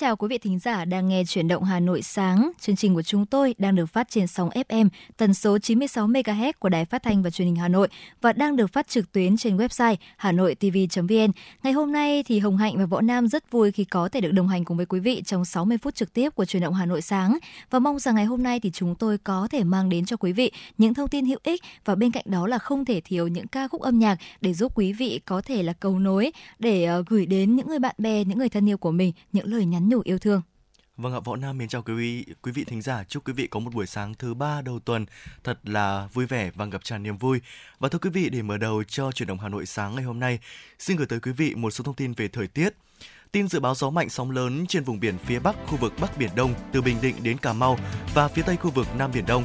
Chào quý vị thính giả đang nghe chuyển động Hà Nội sáng. Chương trình của chúng tôi đang được phát trên sóng FM tần số 96 MHz của Đài Phát thanh và Truyền hình Hà Nội và đang được phát trực tuyến trên website hanoitv.vn. Ngày hôm nay thì Hồng Hạnh và Võ Nam rất vui khi có thể được đồng hành cùng với quý vị trong 60 phút trực tiếp của chuyển động Hà Nội sáng và mong rằng ngày hôm nay thì chúng tôi có thể mang đến cho quý vị những thông tin hữu ích và bên cạnh đó là không thể thiếu những ca khúc âm nhạc để giúp quý vị có thể là cầu nối để ờ, gửi đến những người bạn bè, những người thân yêu của mình những lời nhắn nhủ yêu thương. Vâng ạ, Võ Nam mến chào quý vị, quý vị thính giả. Chúc quý vị có một buổi sáng thứ ba đầu tuần thật là vui vẻ và ngập tràn niềm vui. Và thưa quý vị, để mở đầu cho chuyển động Hà Nội sáng ngày hôm nay, xin gửi tới quý vị một số thông tin về thời tiết. Tin dự báo gió mạnh sóng lớn trên vùng biển phía Bắc khu vực Bắc Biển Đông từ Bình Định đến Cà Mau và phía Tây khu vực Nam Biển Đông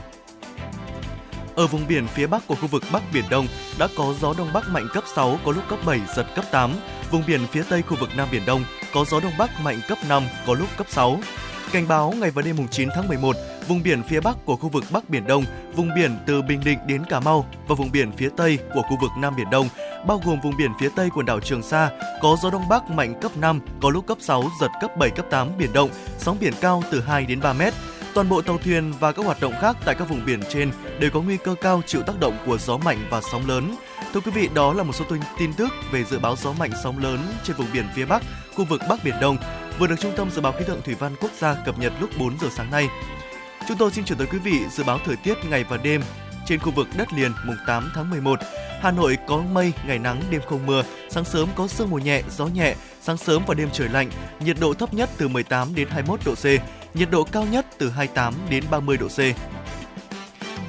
ở vùng biển phía Bắc của khu vực Bắc Biển Đông đã có gió Đông Bắc mạnh cấp 6, có lúc cấp 7, giật cấp 8. Vùng biển phía Tây khu vực Nam Biển Đông có gió Đông Bắc mạnh cấp 5, có lúc cấp 6. Cảnh báo ngày và đêm 9 tháng 11, vùng biển phía Bắc của khu vực Bắc Biển Đông, vùng biển từ Bình Định đến Cà Mau và vùng biển phía Tây của khu vực Nam Biển Đông, bao gồm vùng biển phía Tây quần đảo Trường Sa, có gió Đông Bắc mạnh cấp 5, có lúc cấp 6, giật cấp 7, cấp 8, biển động, sóng biển cao từ 2 đến 3 mét Toàn bộ tàu thuyền và các hoạt động khác tại các vùng biển trên đều có nguy cơ cao chịu tác động của gió mạnh và sóng lớn. Thưa quý vị, đó là một số tin tức về dự báo gió mạnh sóng lớn trên vùng biển phía Bắc, khu vực Bắc Biển Đông vừa được Trung tâm Dự báo Khí tượng Thủy văn Quốc gia cập nhật lúc 4 giờ sáng nay. Chúng tôi xin chuyển tới quý vị dự báo thời tiết ngày và đêm trên khu vực đất liền mùng 8 tháng 11. Hà Nội có mây, ngày nắng, đêm không mưa, sáng sớm có sương mù nhẹ, gió nhẹ, sáng sớm và đêm trời lạnh, nhiệt độ thấp nhất từ 18 đến 21 độ C, nhiệt độ cao nhất từ 28 đến 30 độ C.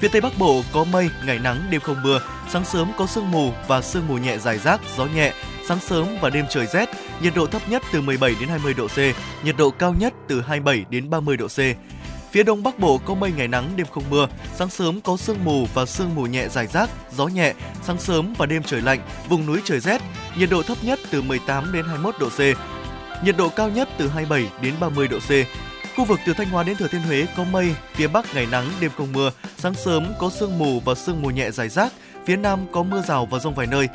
Phía Tây Bắc Bộ có mây, ngày nắng, đêm không mưa, sáng sớm có sương mù và sương mù nhẹ dài rác, gió nhẹ, sáng sớm và đêm trời rét, nhiệt độ thấp nhất từ 17 đến 20 độ C, nhiệt độ cao nhất từ 27 đến 30 độ C. Phía Đông Bắc Bộ có mây ngày nắng, đêm không mưa, sáng sớm có sương mù và sương mù nhẹ dài rác, gió nhẹ, sáng sớm và đêm trời lạnh, vùng núi trời rét, nhiệt độ thấp nhất từ 18 đến 21 độ C, nhiệt độ cao nhất từ 27 đến 30 độ C. Khu vực từ Thanh Hóa đến Thừa Thiên Huế có mây, phía Bắc ngày nắng, đêm không mưa, sáng sớm có sương mù và sương mù nhẹ dài rác, phía Nam có mưa rào và rông vài nơi.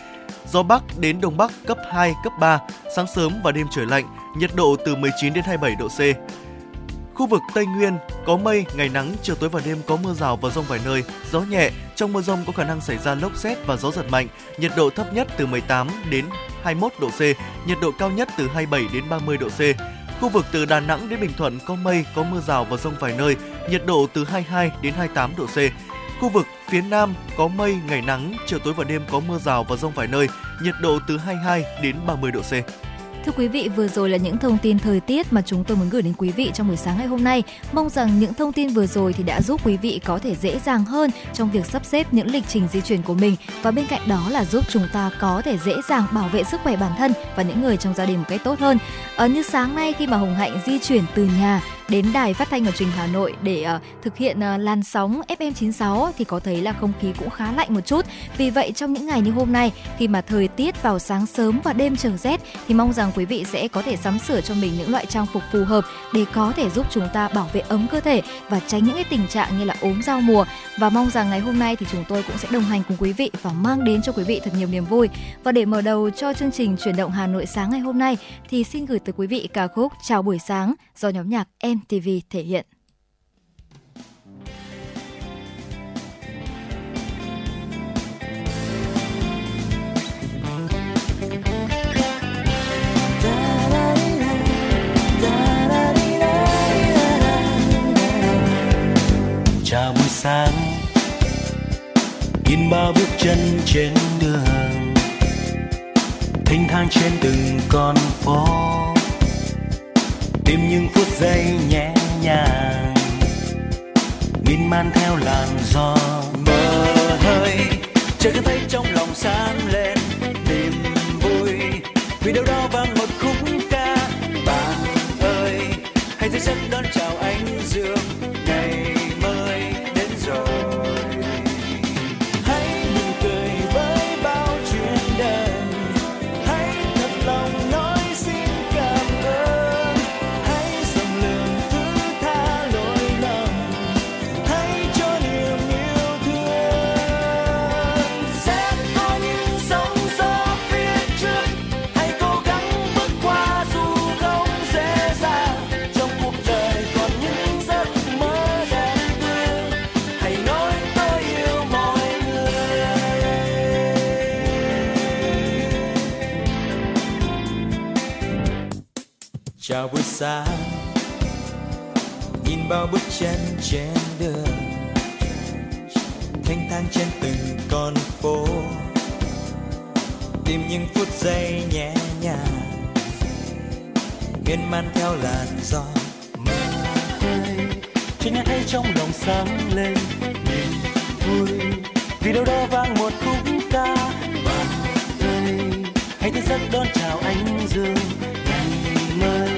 Gió Bắc đến Đông Bắc cấp 2, cấp 3, sáng sớm và đêm trời lạnh, nhiệt độ từ 19 đến 27 độ C. Khu vực Tây Nguyên có mây, ngày nắng, chiều tối và đêm có mưa rào và rông vài nơi, gió nhẹ. Trong mưa rông có khả năng xảy ra lốc xét và gió giật mạnh. Nhiệt độ thấp nhất từ 18 đến 21 độ C, nhiệt độ cao nhất từ 27 đến 30 độ C. Khu vực từ Đà Nẵng đến Bình Thuận có mây, có mưa rào và rông vài nơi, nhiệt độ từ 22 đến 28 độ C. Khu vực phía Nam có mây, ngày nắng, chiều tối và đêm có mưa rào và rông vài nơi, nhiệt độ từ 22 đến 30 độ C. Thưa quý vị, vừa rồi là những thông tin thời tiết mà chúng tôi muốn gửi đến quý vị trong buổi sáng ngày hôm nay. Mong rằng những thông tin vừa rồi thì đã giúp quý vị có thể dễ dàng hơn trong việc sắp xếp những lịch trình di chuyển của mình và bên cạnh đó là giúp chúng ta có thể dễ dàng bảo vệ sức khỏe bản thân và những người trong gia đình một cách tốt hơn. Ở như sáng nay khi mà Hồng Hạnh di chuyển từ nhà đến đài phát thanh ở truyền Hà Nội để uh, thực hiện uh, làn sóng FM 96 thì có thấy là không khí cũng khá lạnh một chút. Vì vậy trong những ngày như hôm nay khi mà thời tiết vào sáng sớm và đêm trời rét thì mong rằng quý vị sẽ có thể sắm sửa cho mình những loại trang phục phù hợp để có thể giúp chúng ta bảo vệ ấm cơ thể và tránh những cái tình trạng như là ốm giao mùa và mong rằng ngày hôm nay thì chúng tôi cũng sẽ đồng hành cùng quý vị và mang đến cho quý vị thật nhiều niềm vui. Và để mở đầu cho chương trình chuyển động Hà Nội sáng ngày hôm nay thì xin gửi tới quý vị ca khúc Chào buổi sáng do nhóm nhạc em TV thể hiện. chào buổi sáng. In bao bước chân trên đường. Thênh thang trên từng con phố tìm những phút giây nhẹ nhàng. Miên man theo làn gió mơ hơi trời cứ thấy trong lòng sáng lên, niềm vui. Vì đâu đó Xa, nhìn bao bước chân trên đường thanh thang trên từng con phố. Tìm những phút giây nhẹ nhàng miên man theo làn gió mơ ơi chỉ nhà thấy trong lòng sáng lên niềm vui. Vì đâu đó vang một khúc ca bạn ơi hãy thức giấc đón chào ánh dương ngày mới.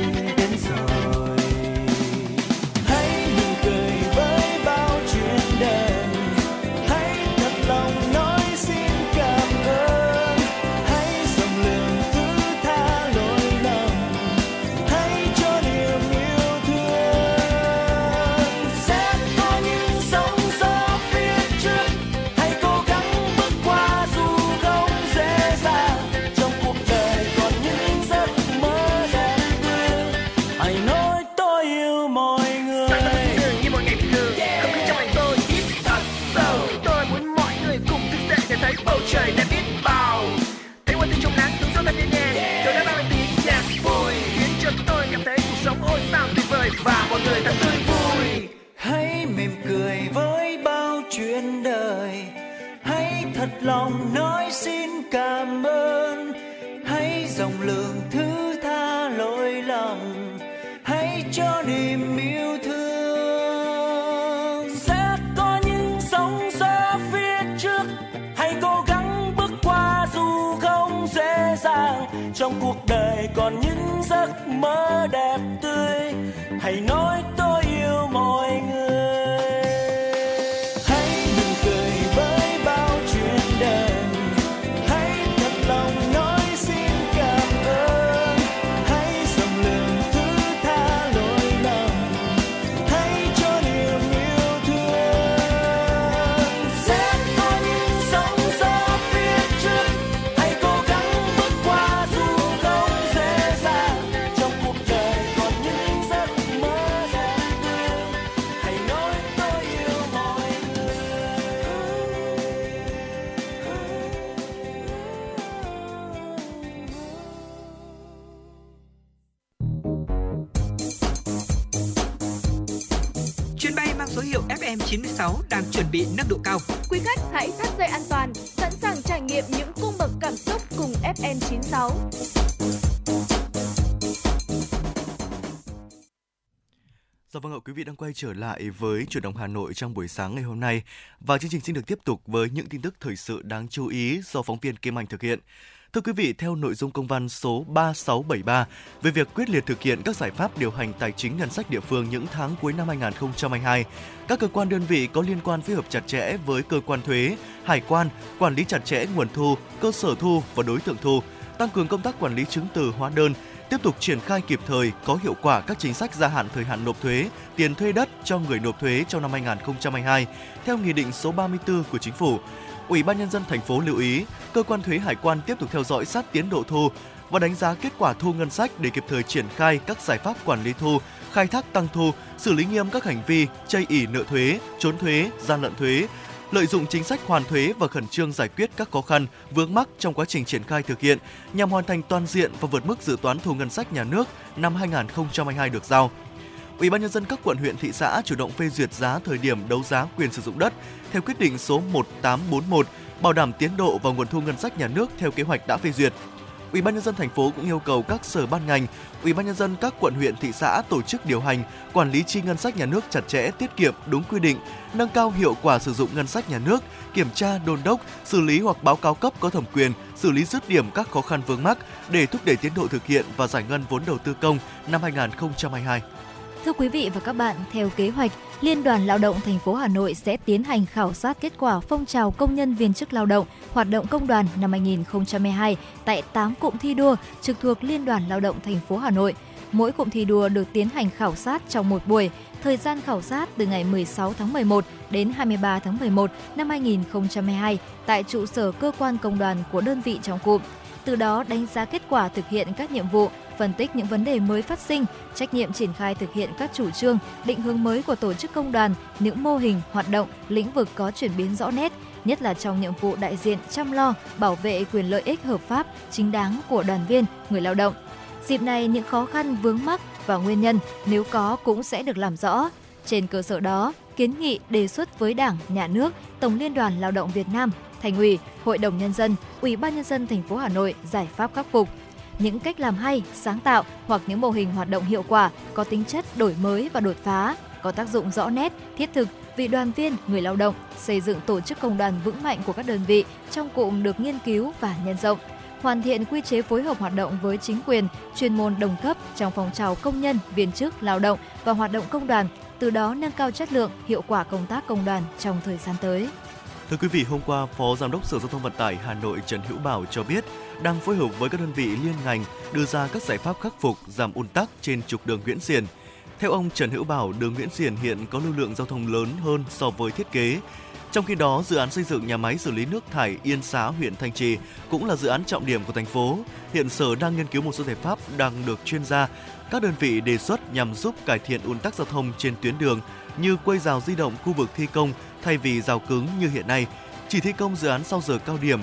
FM96 đang chuẩn bị nâng độ cao Quý khách hãy thắt dây an toàn, sẵn sàng trải nghiệm những cung bậc cảm xúc cùng FN96. Dạ vâng ạ, quý vị đang quay trở lại với chuyển động Hà Nội trong buổi sáng ngày hôm nay và chương trình xin được tiếp tục với những tin tức thời sự đáng chú ý do phóng viên Kim Anh thực hiện. Thưa quý vị, theo nội dung công văn số 3673 về việc quyết liệt thực hiện các giải pháp điều hành tài chính ngân sách địa phương những tháng cuối năm 2022, các cơ quan đơn vị có liên quan phối hợp chặt chẽ với cơ quan thuế, hải quan, quản lý chặt chẽ nguồn thu, cơ sở thu và đối tượng thu, tăng cường công tác quản lý chứng từ hóa đơn, tiếp tục triển khai kịp thời, có hiệu quả các chính sách gia hạn thời hạn nộp thuế, tiền thuê đất cho người nộp thuế trong năm 2022 theo Nghị định số 34 của Chính phủ. Ủy ban nhân dân thành phố lưu ý, cơ quan thuế hải quan tiếp tục theo dõi sát tiến độ thu và đánh giá kết quả thu ngân sách để kịp thời triển khai các giải pháp quản lý thu, khai thác tăng thu, xử lý nghiêm các hành vi chây ỉ nợ thuế, trốn thuế, gian lận thuế, lợi dụng chính sách hoàn thuế và khẩn trương giải quyết các khó khăn, vướng mắc trong quá trình triển khai thực hiện nhằm hoàn thành toàn diện và vượt mức dự toán thu ngân sách nhà nước năm 2022 được giao. Ủy ban nhân dân các quận huyện thị xã chủ động phê duyệt giá thời điểm đấu giá quyền sử dụng đất theo quyết định số 1841, bảo đảm tiến độ và nguồn thu ngân sách nhà nước theo kế hoạch đã phê duyệt. Ủy ban nhân dân thành phố cũng yêu cầu các sở ban ngành, Ủy ban nhân dân các quận huyện thị xã tổ chức điều hành, quản lý chi ngân sách nhà nước chặt chẽ, tiết kiệm, đúng quy định, nâng cao hiệu quả sử dụng ngân sách nhà nước, kiểm tra, đôn đốc, xử lý hoặc báo cáo cấp có thẩm quyền, xử lý dứt điểm các khó khăn vướng mắc để thúc đẩy tiến độ thực hiện và giải ngân vốn đầu tư công năm 2022. Thưa quý vị và các bạn, theo kế hoạch, Liên đoàn Lao động thành phố Hà Nội sẽ tiến hành khảo sát kết quả phong trào công nhân viên chức lao động, hoạt động công đoàn năm 2022 tại 8 cụm thi đua trực thuộc Liên đoàn Lao động thành phố Hà Nội. Mỗi cụm thi đua được tiến hành khảo sát trong một buổi, thời gian khảo sát từ ngày 16 tháng 11 đến 23 tháng 11 năm 2022 tại trụ sở cơ quan công đoàn của đơn vị trong cụm. Từ đó đánh giá kết quả thực hiện các nhiệm vụ, phân tích những vấn đề mới phát sinh, trách nhiệm triển khai thực hiện các chủ trương, định hướng mới của tổ chức công đoàn, những mô hình, hoạt động, lĩnh vực có chuyển biến rõ nét, nhất là trong nhiệm vụ đại diện chăm lo, bảo vệ quyền lợi ích hợp pháp, chính đáng của đoàn viên, người lao động. Dịp này những khó khăn vướng mắc và nguyên nhân nếu có cũng sẽ được làm rõ. Trên cơ sở đó, kiến nghị đề xuất với Đảng, Nhà nước, Tổng Liên đoàn Lao động Việt Nam, Thành ủy, Hội đồng nhân dân, Ủy ban nhân dân thành phố Hà Nội giải pháp khắc phục. Những cách làm hay, sáng tạo hoặc những mô hình hoạt động hiệu quả có tính chất đổi mới và đột phá, có tác dụng rõ nét, thiết thực vì đoàn viên, người lao động, xây dựng tổ chức công đoàn vững mạnh của các đơn vị trong cụm được nghiên cứu và nhân rộng hoàn thiện quy chế phối hợp hoạt động với chính quyền, chuyên môn đồng cấp trong phong trào công nhân, viên chức, lao động và hoạt động công đoàn, từ đó nâng cao chất lượng, hiệu quả công tác công đoàn trong thời gian tới. Thưa quý vị, hôm qua, Phó Giám đốc Sở Giao thông Vận tải Hà Nội Trần Hữu Bảo cho biết đang phối hợp với các đơn vị liên ngành đưa ra các giải pháp khắc phục giảm ùn tắc trên trục đường Nguyễn Xiển. Theo ông Trần Hữu Bảo, đường Nguyễn Xiển hiện có lưu lượng giao thông lớn hơn so với thiết kế. Trong khi đó, dự án xây dựng nhà máy xử lý nước thải Yên Xá, huyện Thanh Trì cũng là dự án trọng điểm của thành phố. Hiện Sở đang nghiên cứu một số giải pháp đang được chuyên gia, các đơn vị đề xuất nhằm giúp cải thiện ùn tắc giao thông trên tuyến đường như quây rào di động khu vực thi công thay vì rào cứng như hiện nay, chỉ thi công dự án sau giờ cao điểm,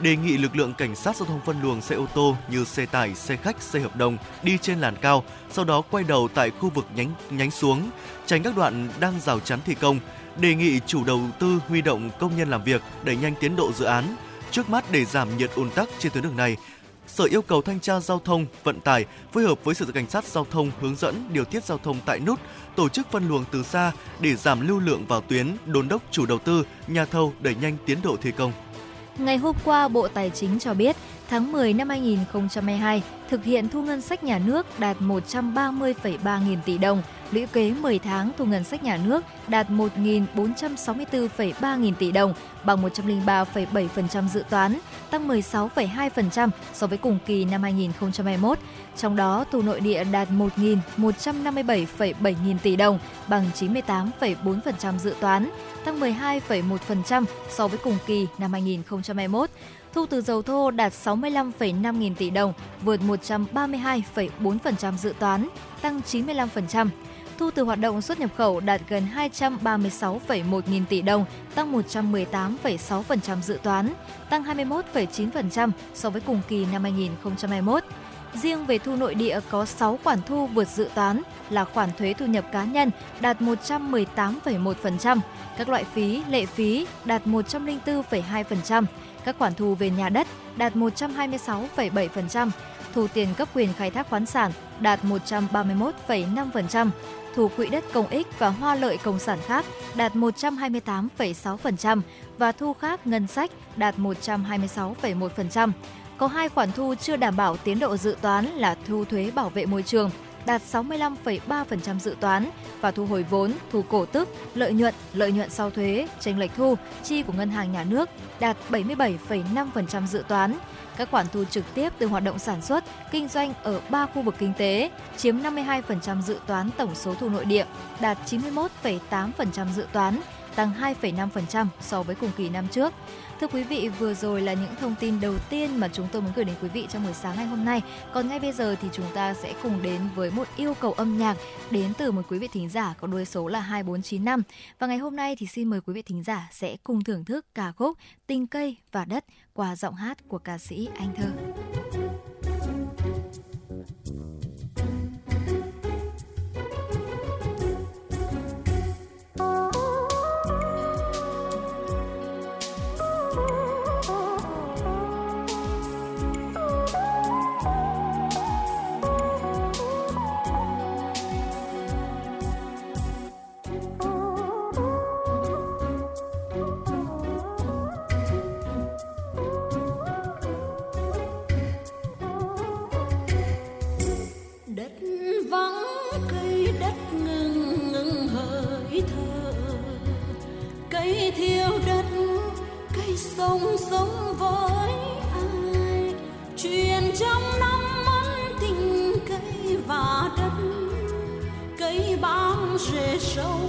đề nghị lực lượng cảnh sát giao thông phân luồng xe ô tô như xe tải, xe khách, xe hợp đồng đi trên làn cao, sau đó quay đầu tại khu vực nhánh nhánh xuống, tránh các đoạn đang rào chắn thi công, đề nghị chủ đầu tư huy động công nhân làm việc đẩy nhanh tiến độ dự án. Trước mắt để giảm nhiệt ùn tắc trên tuyến đường này, Sở yêu cầu thanh tra giao thông, vận tải phối hợp với Sở cảnh sát giao thông hướng dẫn điều tiết giao thông tại nút, tổ chức phân luồng từ xa để giảm lưu lượng vào tuyến, đôn đốc chủ đầu tư, nhà thầu đẩy nhanh tiến độ thi công. Ngày hôm qua, Bộ Tài chính cho biết, tháng 10 năm 2022, thực hiện thu ngân sách nhà nước đạt 130,3 nghìn tỷ đồng, lũy kế 10 tháng thu ngân sách nhà nước đạt 1.464,3 nghìn tỷ đồng, bằng 103,7% dự toán, tăng 16,2% so với cùng kỳ năm 2021. Trong đó, thu nội địa đạt 1.157,7 nghìn tỷ đồng, bằng 98,4% dự toán, tăng 12,1% so với cùng kỳ năm 2021. Thu từ dầu thô đạt 65,5 nghìn tỷ đồng, vượt 132,4% dự toán, tăng 95%. Thu từ hoạt động xuất nhập khẩu đạt gần 236,1 nghìn tỷ đồng, tăng 118,6% dự toán, tăng 21,9% so với cùng kỳ năm 2021. Riêng về thu nội địa có 6 khoản thu vượt dự toán là khoản thuế thu nhập cá nhân đạt 118,1%, các loại phí, lệ phí đạt 104,2%, các khoản thu về nhà đất đạt 126,7%, thu tiền cấp quyền khai thác khoáng sản đạt 131,5%, thu quỹ đất công ích và hoa lợi công sản khác đạt 128,6% và thu khác ngân sách đạt 126,1%. Có hai khoản thu chưa đảm bảo tiến độ dự toán là thu thuế bảo vệ môi trường đạt 65,3% dự toán và thu hồi vốn, thu cổ tức, lợi nhuận, lợi nhuận sau thuế, tranh lệch thu, chi của ngân hàng nhà nước đạt 77,5% dự toán. Các khoản thu trực tiếp từ hoạt động sản xuất, kinh doanh ở 3 khu vực kinh tế chiếm 52% dự toán tổng số thu nội địa, đạt 91,8% dự toán, tăng 2,5% so với cùng kỳ năm trước. Thưa quý vị, vừa rồi là những thông tin đầu tiên mà chúng tôi muốn gửi đến quý vị trong buổi sáng ngày hôm nay. Còn ngay bây giờ thì chúng ta sẽ cùng đến với một yêu cầu âm nhạc đến từ một quý vị thính giả có đuôi số là 2495. Và ngày hôm nay thì xin mời quý vị thính giả sẽ cùng thưởng thức ca khúc Tình cây và đất qua giọng hát của ca sĩ Anh Thơ. Sống sống với ai truyền trăm năm món tình cây và đất, cây bám rễ sâu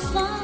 xanh ôi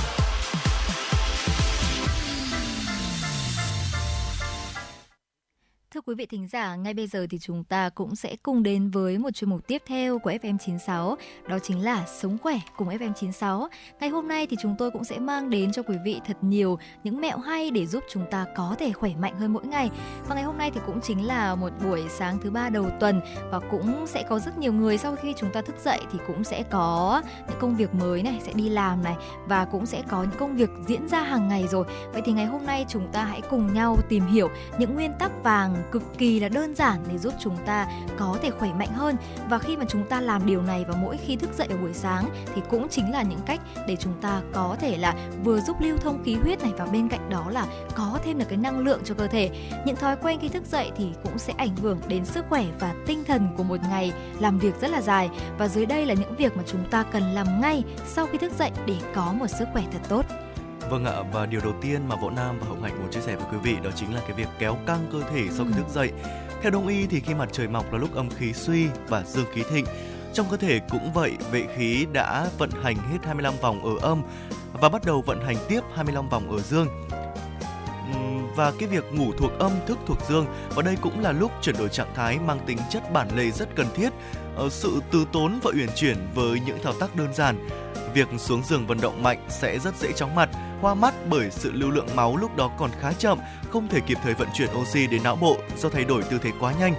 Quý vị thính giả, ngay bây giờ thì chúng ta cũng sẽ cùng đến với một chuyên mục tiếp theo của FM96, đó chính là Sống khỏe cùng FM96. Ngày hôm nay thì chúng tôi cũng sẽ mang đến cho quý vị thật nhiều những mẹo hay để giúp chúng ta có thể khỏe mạnh hơn mỗi ngày. Và ngày hôm nay thì cũng chính là một buổi sáng thứ ba đầu tuần và cũng sẽ có rất nhiều người sau khi chúng ta thức dậy thì cũng sẽ có những công việc mới này, sẽ đi làm này và cũng sẽ có những công việc diễn ra hàng ngày rồi. Vậy thì ngày hôm nay chúng ta hãy cùng nhau tìm hiểu những nguyên tắc vàng cực kỳ là đơn giản để giúp chúng ta có thể khỏe mạnh hơn. Và khi mà chúng ta làm điều này vào mỗi khi thức dậy ở buổi sáng thì cũng chính là những cách để chúng ta có thể là vừa giúp lưu thông khí huyết này và bên cạnh đó là có thêm được cái năng lượng cho cơ thể. Những thói quen khi thức dậy thì cũng sẽ ảnh hưởng đến sức khỏe và tinh thần của một ngày làm việc rất là dài. Và dưới đây là những việc mà chúng ta cần làm ngay sau khi thức dậy để có một sức khỏe thật tốt. Vâng ạ, và điều đầu tiên mà Võ Nam và Hồng Hạnh muốn chia sẻ với quý vị đó chính là cái việc kéo căng cơ thể sau khi Ừ. thức dậy. Theo đông y thì khi mặt trời mọc là lúc âm khí suy và dương khí thịnh. Trong cơ thể cũng vậy, vệ khí đã vận hành hết 25 vòng ở âm và bắt đầu vận hành tiếp 25 vòng ở dương. Và cái việc ngủ thuộc âm, thức thuộc dương và đây cũng là lúc chuyển đổi trạng thái mang tính chất bản lề rất cần thiết. ờ, sự từ tốn và uyển chuyển với những thao tác đơn giản. Việc xuống giường vận động mạnh sẽ rất dễ chóng mặt, hoa mắt bởi sự lưu lượng máu lúc đó còn khá chậm, không thể kịp thời vận chuyển oxy đến não bộ do thay đổi tư thế quá nhanh.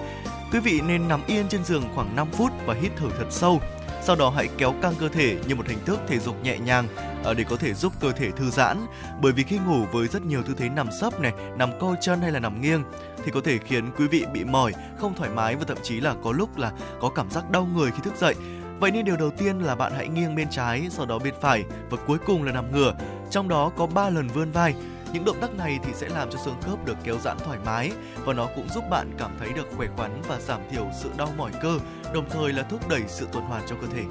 Quý vị nên nằm yên trên giường khoảng 5 phút và hít thở thật sâu. Sau đó hãy kéo căng cơ thể như một hình thức thể dục nhẹ nhàng ờ, để có thể giúp cơ thể thư giãn. Bởi vì khi ngủ với rất nhiều tư thế nằm sấp này, nằm co chân hay là nằm nghiêng thì có thể khiến quý vị bị mỏi, không thoải mái và thậm chí là có lúc là có cảm giác đau người khi thức dậy. Vậy nên điều đầu tiên là bạn hãy nghiêng bên trái, sau đó bên phải và cuối cùng là nằm ngửa. Trong đó có 3 lần vươn vai. Những động tác này thì sẽ làm cho xương khớp được kéo giãn thoải mái và nó cũng giúp bạn cảm thấy được khỏe khoắn và giảm thiểu sự đau mỏi cơ, đồng thời là thúc đẩy sự tuần hoàn trong cơ thể.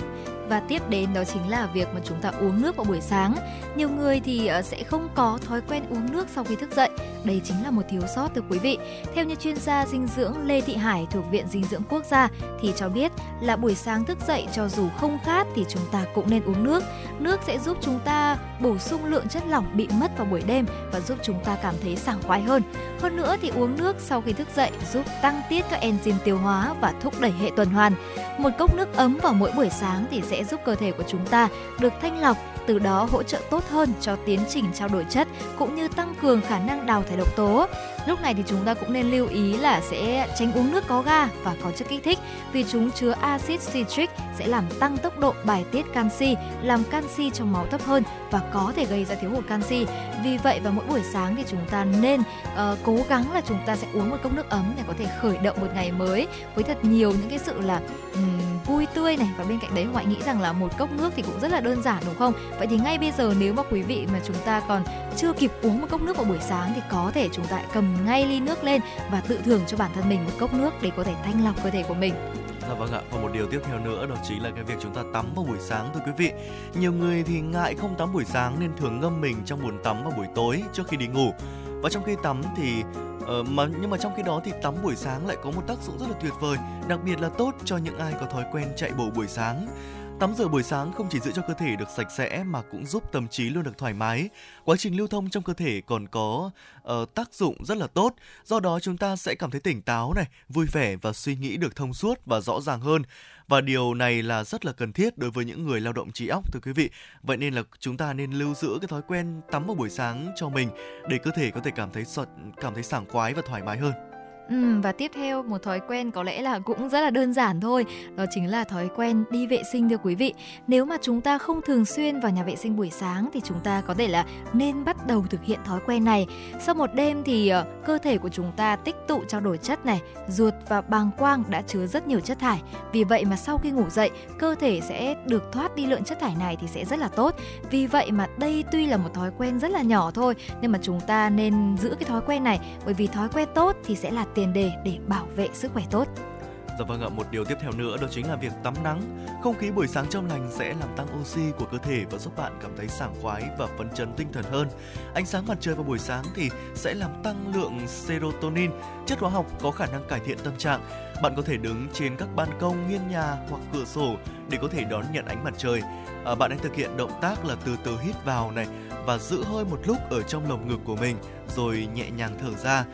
Và tiếp đến đó chính là việc mà chúng ta uống nước vào buổi sáng. Nhiều người thì ờ, sẽ không có thói quen uống nước sau khi thức dậy. Đây chính là một thiếu sót từ quý vị. Theo như chuyên gia dinh dưỡng Lê Thị Hải thuộc Viện Dinh dưỡng Quốc gia thì cho biết là buổi sáng thức dậy cho dù không khát thì chúng ta cũng nên uống nước. Nước sẽ giúp chúng ta bổ sung lượng chất lỏng bị mất vào buổi đêm và giúp chúng ta cảm thấy sảng khoái hơn. Hơn nữa thì uống nước sau khi thức dậy giúp tăng tiết các enzyme tiêu hóa và thúc đẩy hệ tuần hoàn. Một cốc nước ấm vào mỗi buổi sáng thì sẽ giúp cơ thể của chúng ta được thanh lọc, từ đó hỗ trợ tốt hơn cho tiến trình trao đổi chất cũng như tăng cường khả năng đào thải độc tố. Lúc này thì chúng ta cũng nên lưu ý là sẽ tránh uống nước có ga và có chất kích thích vì chúng chứa axit citric sẽ làm tăng tốc độ bài tiết canxi, làm canxi trong máu thấp hơn và có thể gây ra thiếu hụt canxi. Vì vậy vào mỗi buổi sáng thì chúng ta nên uh, cố gắng là chúng ta sẽ uống một cốc nước ấm để có thể khởi động một ngày mới với thật nhiều những cái sự là um, vui tươi này và bên cạnh đấy ngoại nghĩ rằng là một cốc nước thì cũng rất là đơn giản đúng không? Vậy thì ngay bây giờ nếu mà quý vị mà chúng ta còn chưa kịp uống một cốc nước vào buổi sáng thì có thể chúng ta cầm ngay ly nước lên và tự thưởng cho bản thân mình một cốc nước để có thể thanh lọc cơ thể của mình. Dạ vâng ạ, và một điều tiếp theo nữa đó chính là cái việc chúng ta tắm vào buổi sáng thưa quý vị. Nhiều người thì ngại không tắm buổi sáng nên thường ngâm mình trong bồn tắm vào buổi tối trước khi đi ngủ. Và trong khi tắm thì ờ, mà nhưng mà trong khi đó thì tắm buổi sáng lại có một tác dụng rất là tuyệt vời, đặc biệt là tốt cho những ai có thói quen chạy bộ buổi sáng. Tắm rửa buổi sáng không chỉ giữ cho cơ thể được sạch sẽ mà cũng giúp tâm trí luôn được thoải mái. Quá trình lưu thông trong cơ thể còn có uh, tác dụng rất là tốt, do đó chúng ta sẽ cảm thấy tỉnh táo này, vui vẻ và suy nghĩ được thông suốt và rõ ràng hơn. Và điều này là rất là cần thiết đối với những người lao động trí óc thưa quý vị. Vậy nên là chúng ta nên lưu giữ cái thói quen tắm vào buổi sáng cho mình để cơ thể có thể cảm thấy cảm thấy sảng khoái và thoải mái hơn. Ừ, và tiếp theo một thói quen có lẽ là cũng rất là đơn giản thôi đó chính là thói quen đi vệ sinh thưa quý vị. Nếu mà chúng ta không thường xuyên vào nhà vệ sinh buổi sáng thì chúng ta có thể là nên bắt đầu thực hiện thói quen này. Sau một đêm thì uh, cơ thể của chúng ta tích tụ trao đổi chất này ruột và bàng quang đã chứa rất nhiều chất thải. Vì vậy mà sau khi ngủ dậy cơ thể sẽ được thoát đi lượng chất thải này thì sẽ rất là tốt. Vì vậy mà đây tuy là một thói quen rất là nhỏ thôi nhưng mà chúng ta nên giữ cái thói quen này bởi vì thói quen tốt thì sẽ là tiền đề để bảo vệ sức khỏe tốt. Dạ vâng ạ, một điều tiếp theo nữa đó chính là việc tắm nắng. Không khí buổi sáng trong lành sẽ làm tăng oxy của cơ thể và giúp bạn cảm thấy sảng khoái và phấn chấn tinh thần hơn. Ánh sáng mặt trời vào buổi sáng thì sẽ làm tăng lượng serotonin, chất hóa học có khả năng cải thiện tâm trạng. Bạn có thể đứng trên các ban công, nghiêng nhà hoặc cửa sổ để có thể đón nhận ánh mặt trời. À, bạn hãy thực hiện động tác là từ từ hít vào này và giữ hơi một lúc ở trong lồng ngực của mình rồi nhẹ nhàng thở ra.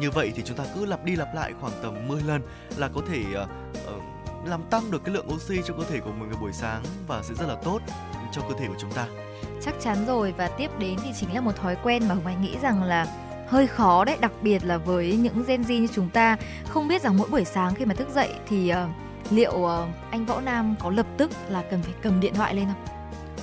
Như vậy thì chúng ta cứ lặp đi lặp lại khoảng tầm 10 lần là có thể uh, uh, làm tăng được cái lượng oxy trong cơ thể của mình vào buổi sáng và sẽ rất là tốt cho cơ thể của chúng ta. Chắc chắn rồi và tiếp đến thì chính là một thói quen mà Hồng Anh nghĩ rằng là hơi khó đấy, đặc biệt là với những Gen Z như chúng ta không biết rằng mỗi buổi sáng khi mà thức dậy thì uh, liệu uh, anh Võ Nam có lập tức là cần phải cầm điện thoại lên không?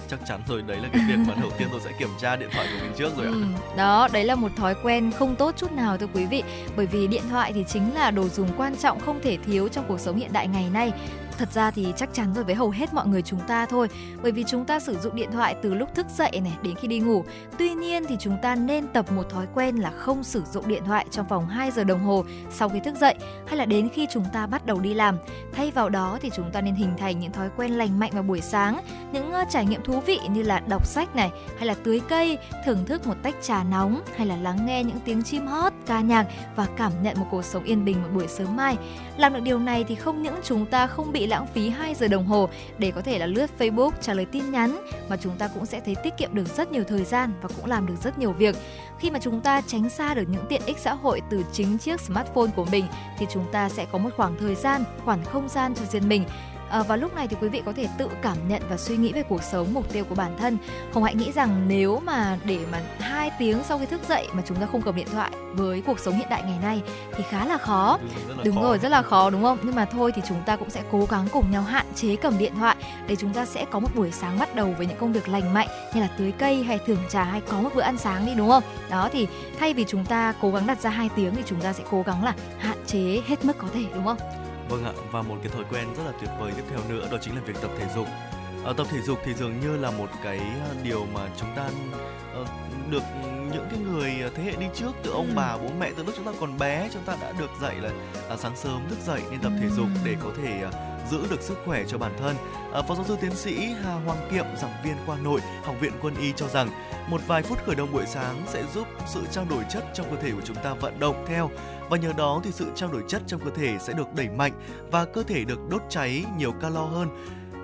chắc chắn rồi đấy là cái việc mà đầu tiên tôi sẽ kiểm tra điện thoại của mình trước rồi ạ. Ừ, đó, đấy là một thói quen không tốt chút nào thưa quý vị, bởi vì điện thoại thì chính là đồ dùng quan trọng không thể thiếu trong cuộc sống hiện đại ngày nay thật ra thì chắc chắn rồi, với hầu hết mọi người chúng ta thôi. Bởi vì chúng ta sử dụng điện thoại từ lúc thức dậy này, đến khi đi ngủ. Tuy nhiên thì chúng ta nên tập một thói quen là không sử dụng điện thoại trong vòng 2 giờ đồng hồ sau khi thức dậy, hay là đến khi chúng ta bắt đầu đi làm. Thay vào đó thì chúng ta nên hình thành những thói quen lành mạnh vào buổi sáng. Những ờ, trải nghiệm thú vị như là đọc sách này, hay là tưới cây, thưởng thức một tách trà nóng, hay là lắng nghe những tiếng chim hót, ca nhạc và cảm nhận một cuộc sống yên bình một buổi sớm mai. Làm được điều này thì không những chúng ta không bị lãng phí 2 giờ đồng hồ để có thể là lướt Facebook, trả lời tin nhắn mà chúng ta cũng sẽ thấy tiết kiệm được rất nhiều thời gian và cũng làm được rất nhiều việc. Khi mà chúng ta tránh xa được những tiện ích xã hội từ chính chiếc smartphone của mình thì chúng ta sẽ có một khoảng thời gian, khoảng không gian cho riêng mình À, và lúc này thì quý vị có thể tự cảm nhận và suy nghĩ về cuộc sống, mục tiêu của bản thân. Hồng Hạnh nghĩ rằng nếu mà để mà hai tiếng sau khi thức dậy mà chúng ta không cầm điện thoại với cuộc sống hiện đại ngày nay thì khá là khó. Đúng, rất là Đúng khó. rồi, rất là khó đúng không? Nhưng mà thôi thì chúng ta cũng sẽ cố gắng cùng nhau hạn chế cầm điện thoại để chúng ta sẽ có một buổi sáng bắt đầu với những công việc lành mạnh như là tưới cây hay thưởng trà hay có một bữa ăn sáng đi đúng không? Đó thì thay vì chúng ta cố gắng đặt ra 2 tiếng thì chúng ta sẽ cố gắng là hạn chế hết mức có thể đúng không? Vâng ạ, và một cái thói quen rất là tuyệt vời tiếp theo nữa đó chính là việc tập thể dục. Ở tập thể dục thì dường như là một cái ờ, điều mà chúng ta ờ, được những cái người thế hệ đi trước từ ông Ừ. bà bố mẹ từ lúc chúng ta còn bé chúng ta đã được dạy là à, sáng sớm thức dậy nên tập thể dục Ừ. để có thể à, giữ được sức khỏe cho bản thân. À, Phó giáo sư tiến sĩ Hà Hoàng Kiệm, giảng viên khoa nội, Học viện Quân y cho rằng một vài phút khởi động buổi sáng sẽ giúp sự trao đổi chất trong cơ thể của chúng ta vận động theo và nhờ đó thì sự trao đổi chất trong cơ thể sẽ được đẩy mạnh và cơ thể được đốt cháy nhiều calo hơn.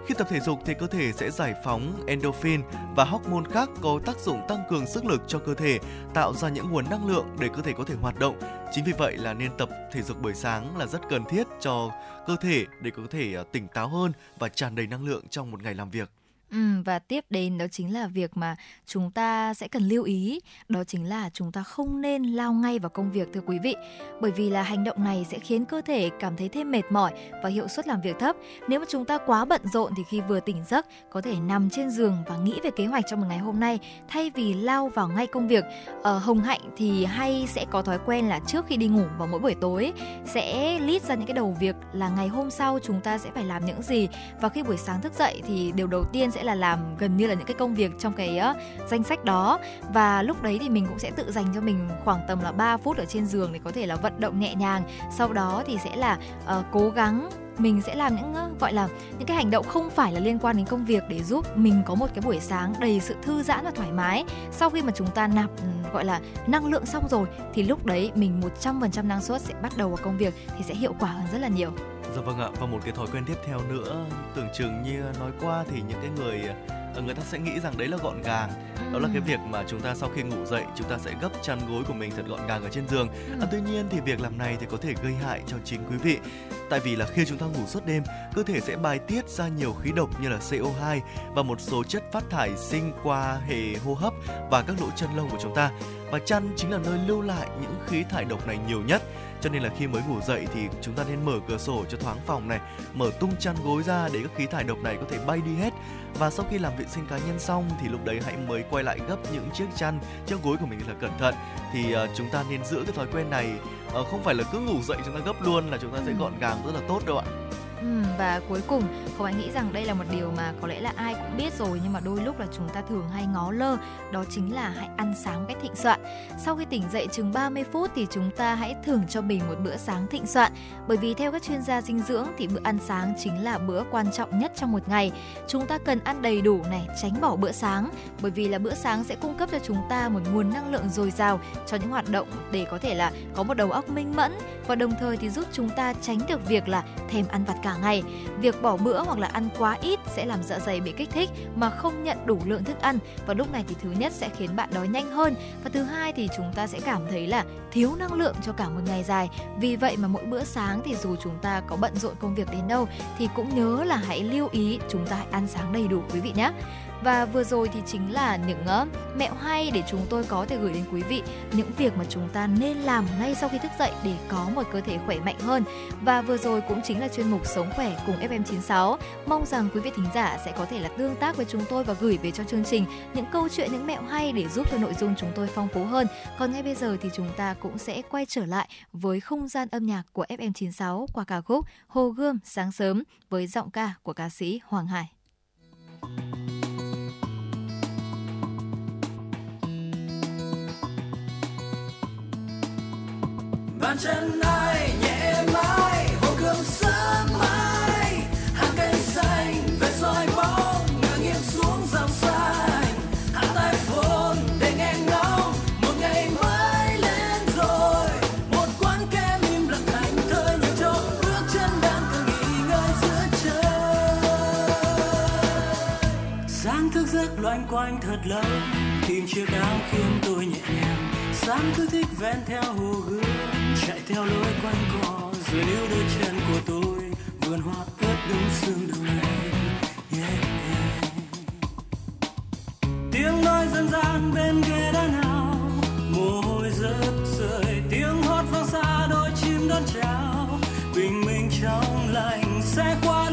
Khi tập thể dục thì cơ thể sẽ giải phóng endorphin và hormone khác có tác dụng tăng cường sức lực cho cơ thể, tạo ra những nguồn năng lượng để cơ thể có thể hoạt động. Chính vì vậy là nên tập thể dục buổi sáng là rất cần thiết cho cơ thể để có thể à, tỉnh táo hơn và tràn đầy năng lượng trong một ngày làm việc. Ừ, và tiếp đến đó chính là việc mà chúng ta sẽ cần lưu ý. Đó chính là chúng ta không nên lao ngay vào công việc thưa quý vị. Bởi vì là hành động này sẽ khiến cơ thể cảm thấy thêm mệt mỏi và hiệu suất làm việc thấp. Nếu mà chúng ta quá bận rộn thì khi vừa tỉnh giấc có thể nằm trên giường và nghĩ về kế hoạch trong một ngày hôm nay thay vì lao vào ngay công việc. Ở hồng hạnh thì hay sẽ có thói quen là trước khi đi ngủ vào mỗi buổi tối sẽ list ra những cái đầu việc là ngày hôm sau chúng ta sẽ phải làm những gì. Và khi buổi sáng thức dậy thì điều đầu tiên sẽ là làm gần như là những cái công việc trong cái uh, danh sách đó. Và lúc đấy thì mình cũng sẽ tự dành cho mình khoảng tầm là 3 phút ở trên giường để có thể là vận động nhẹ nhàng. Sau đó thì sẽ là uh, cố gắng mình sẽ làm những gọi là những cái hành động không phải là liên quan đến công việc để giúp mình có một cái buổi sáng đầy sự thư giãn và thoải mái. Sau khi mà chúng ta nạp ừ, gọi là năng lượng xong rồi thì lúc đấy mình 100% năng suất sẽ bắt đầu vào công việc thì sẽ hiệu quả hơn rất là nhiều. Dạ vâng ạ, và một cái thói quen tiếp theo nữa tưởng chừng như nói qua thì những cái người ờ, người ta sẽ nghĩ rằng đấy là gọn gàng. Đó là cái việc mà chúng ta sau khi ngủ dậy chúng ta sẽ gấp chăn gối của mình thật gọn gàng ở trên giường. À, tuy nhiên thì việc làm này thì có thể gây hại cho chính quý vị. Tại vì là khi chúng ta ngủ suốt đêm cơ thể sẽ bài tiết ra nhiều khí độc như là CO2 và một số chất phát thải sinh qua hệ hô hấp và các lỗ chân lông của chúng ta. Và chăn chính là nơi lưu lại những khí thải độc này nhiều nhất cho nên là khi mới ngủ dậy thì chúng ta nên mở cửa sổ cho thoáng phòng này mở tung chăn gối ra để các khí thải độc này có thể bay đi hết. Và sau khi làm vệ sinh cá nhân xong thì lúc đấy hãy mới quay lại gấp những chiếc chăn chiếc gối của mình là cẩn thận. Thì uh, chúng ta nên giữ cái thói quen này uh, không phải là cứ ngủ dậy chúng ta gấp luôn là chúng ta sẽ Ừ. gọn gàng rất là tốt đâu ạ và cuối cùng, không anh nghĩ rằng đây là một điều mà có lẽ là ai cũng biết rồi, nhưng mà đôi lúc là chúng ta thường hay ngó lơ, đó chính là hãy ăn sáng một cách thịnh soạn. Sau khi tỉnh dậy chừng 30 phút thì chúng ta hãy thưởng cho mình một bữa sáng thịnh soạn, bởi vì theo các chuyên gia dinh dưỡng thì bữa ăn sáng chính là bữa quan trọng nhất trong một ngày. Chúng ta cần ăn đầy đủ này, tránh bỏ bữa sáng, bởi vì là bữa sáng sẽ cung cấp cho chúng ta một nguồn năng lượng dồi dào cho những hoạt động để có thể là có một đầu óc minh mẫn, và đồng thời thì giúp chúng ta tránh được việc là thèm ăn vặt cả ngày. Việc bỏ bữa hoặc là ăn quá ít sẽ làm dạ dày bị kích thích mà không nhận đủ lượng thức ăn và lúc này thì thứ nhất sẽ khiến bạn đói nhanh hơn và thứ hai thì chúng ta sẽ cảm thấy là thiếu năng lượng cho cả một ngày dài. Vì vậy mà mỗi bữa sáng thì dù chúng ta có bận rộn công việc đến đâu thì cũng nhớ là hãy lưu ý chúng ta hãy ăn sáng đầy đủ, quý vị nhé. Và vừa rồi thì chính là những uh, mẹo hay để chúng tôi có thể gửi đến quý vị những việc mà chúng ta nên làm ngay sau khi thức dậy để có một cơ thể khỏe mạnh hơn. Và vừa rồi cũng chính là chuyên mục Sống khỏe cùng FM96. Mong rằng quý vị thính giả sẽ có thể là tương tác với chúng tôi và gửi về cho chương trình những câu chuyện, những mẹo hay để giúp cho nội dung chúng tôi phong phú hơn. Còn ngay bây giờ thì chúng ta cũng sẽ quay trở lại với không gian âm nhạc của FM96 qua ca khúc Hồ Gươm sáng sớm với giọng ca của ca sĩ Hoàng Hải. Bàn chân ai nhẹ mãi, hồ gươm sớm mai. Hàng cây xanh về soi bóng ngả nghiêng xuống dòng xanh hạ tay phồn để nghe ngóng, một ngày mới lên rồi. Một quán kem im lặng thành thơi như trống bước chân đang cần nghỉ ngơi giữa trời. Sáng thức giấc loanh quanh thật lâu, tìm chiếc áo khiến tôi nhẹ nhàng. Sáng cứ thích ven theo hồ gươm chạy theo lối quanh co dưới níu đôi chân của tôi vườn hoa ướt đúng sương đầu này yeah, yeah. tiếng nói dân gian bên ghế đá nào mồ hôi rớt rơi tiếng hót vang xa đôi chim đón chào bình minh trong lành sẽ qua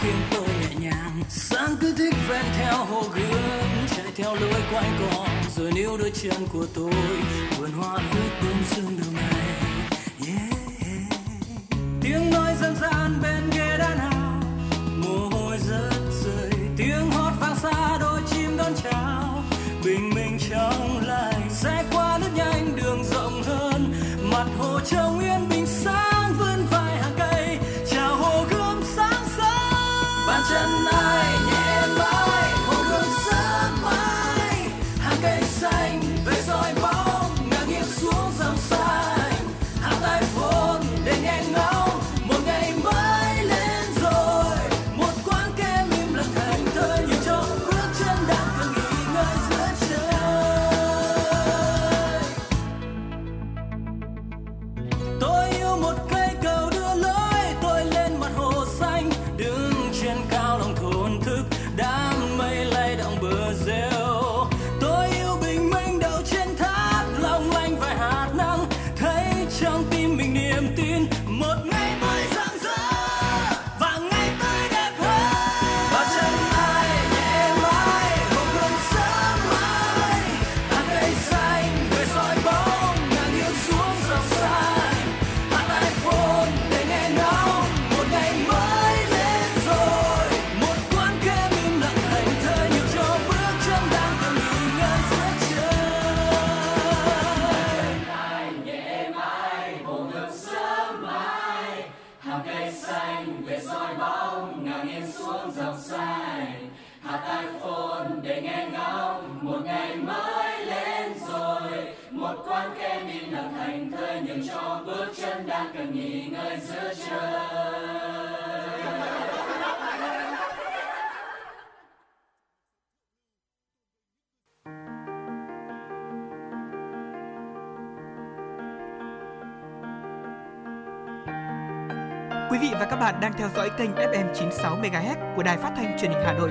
khiến tôi nhẹ nhàng. Sáng cứ thích ven theo hồ gươm, chạy theo lối quanh co rồi níu đôi chân của tôi, vườn hoa ướt bông sương đầu này yeah. tiếng nói dân gian bên ghế đá nào? Mồ hôi rớt rơi, tiếng hót vang xa, đôi chim đón chào. Bình minh trong lành, sẽ qua nước nhanh, đường rộng hơn. Mặt hồ trông yên bình sáng vị và các bạn đang theo dõi kênh FM 96 MHz của đài phát thanh truyền hình Hà Nội.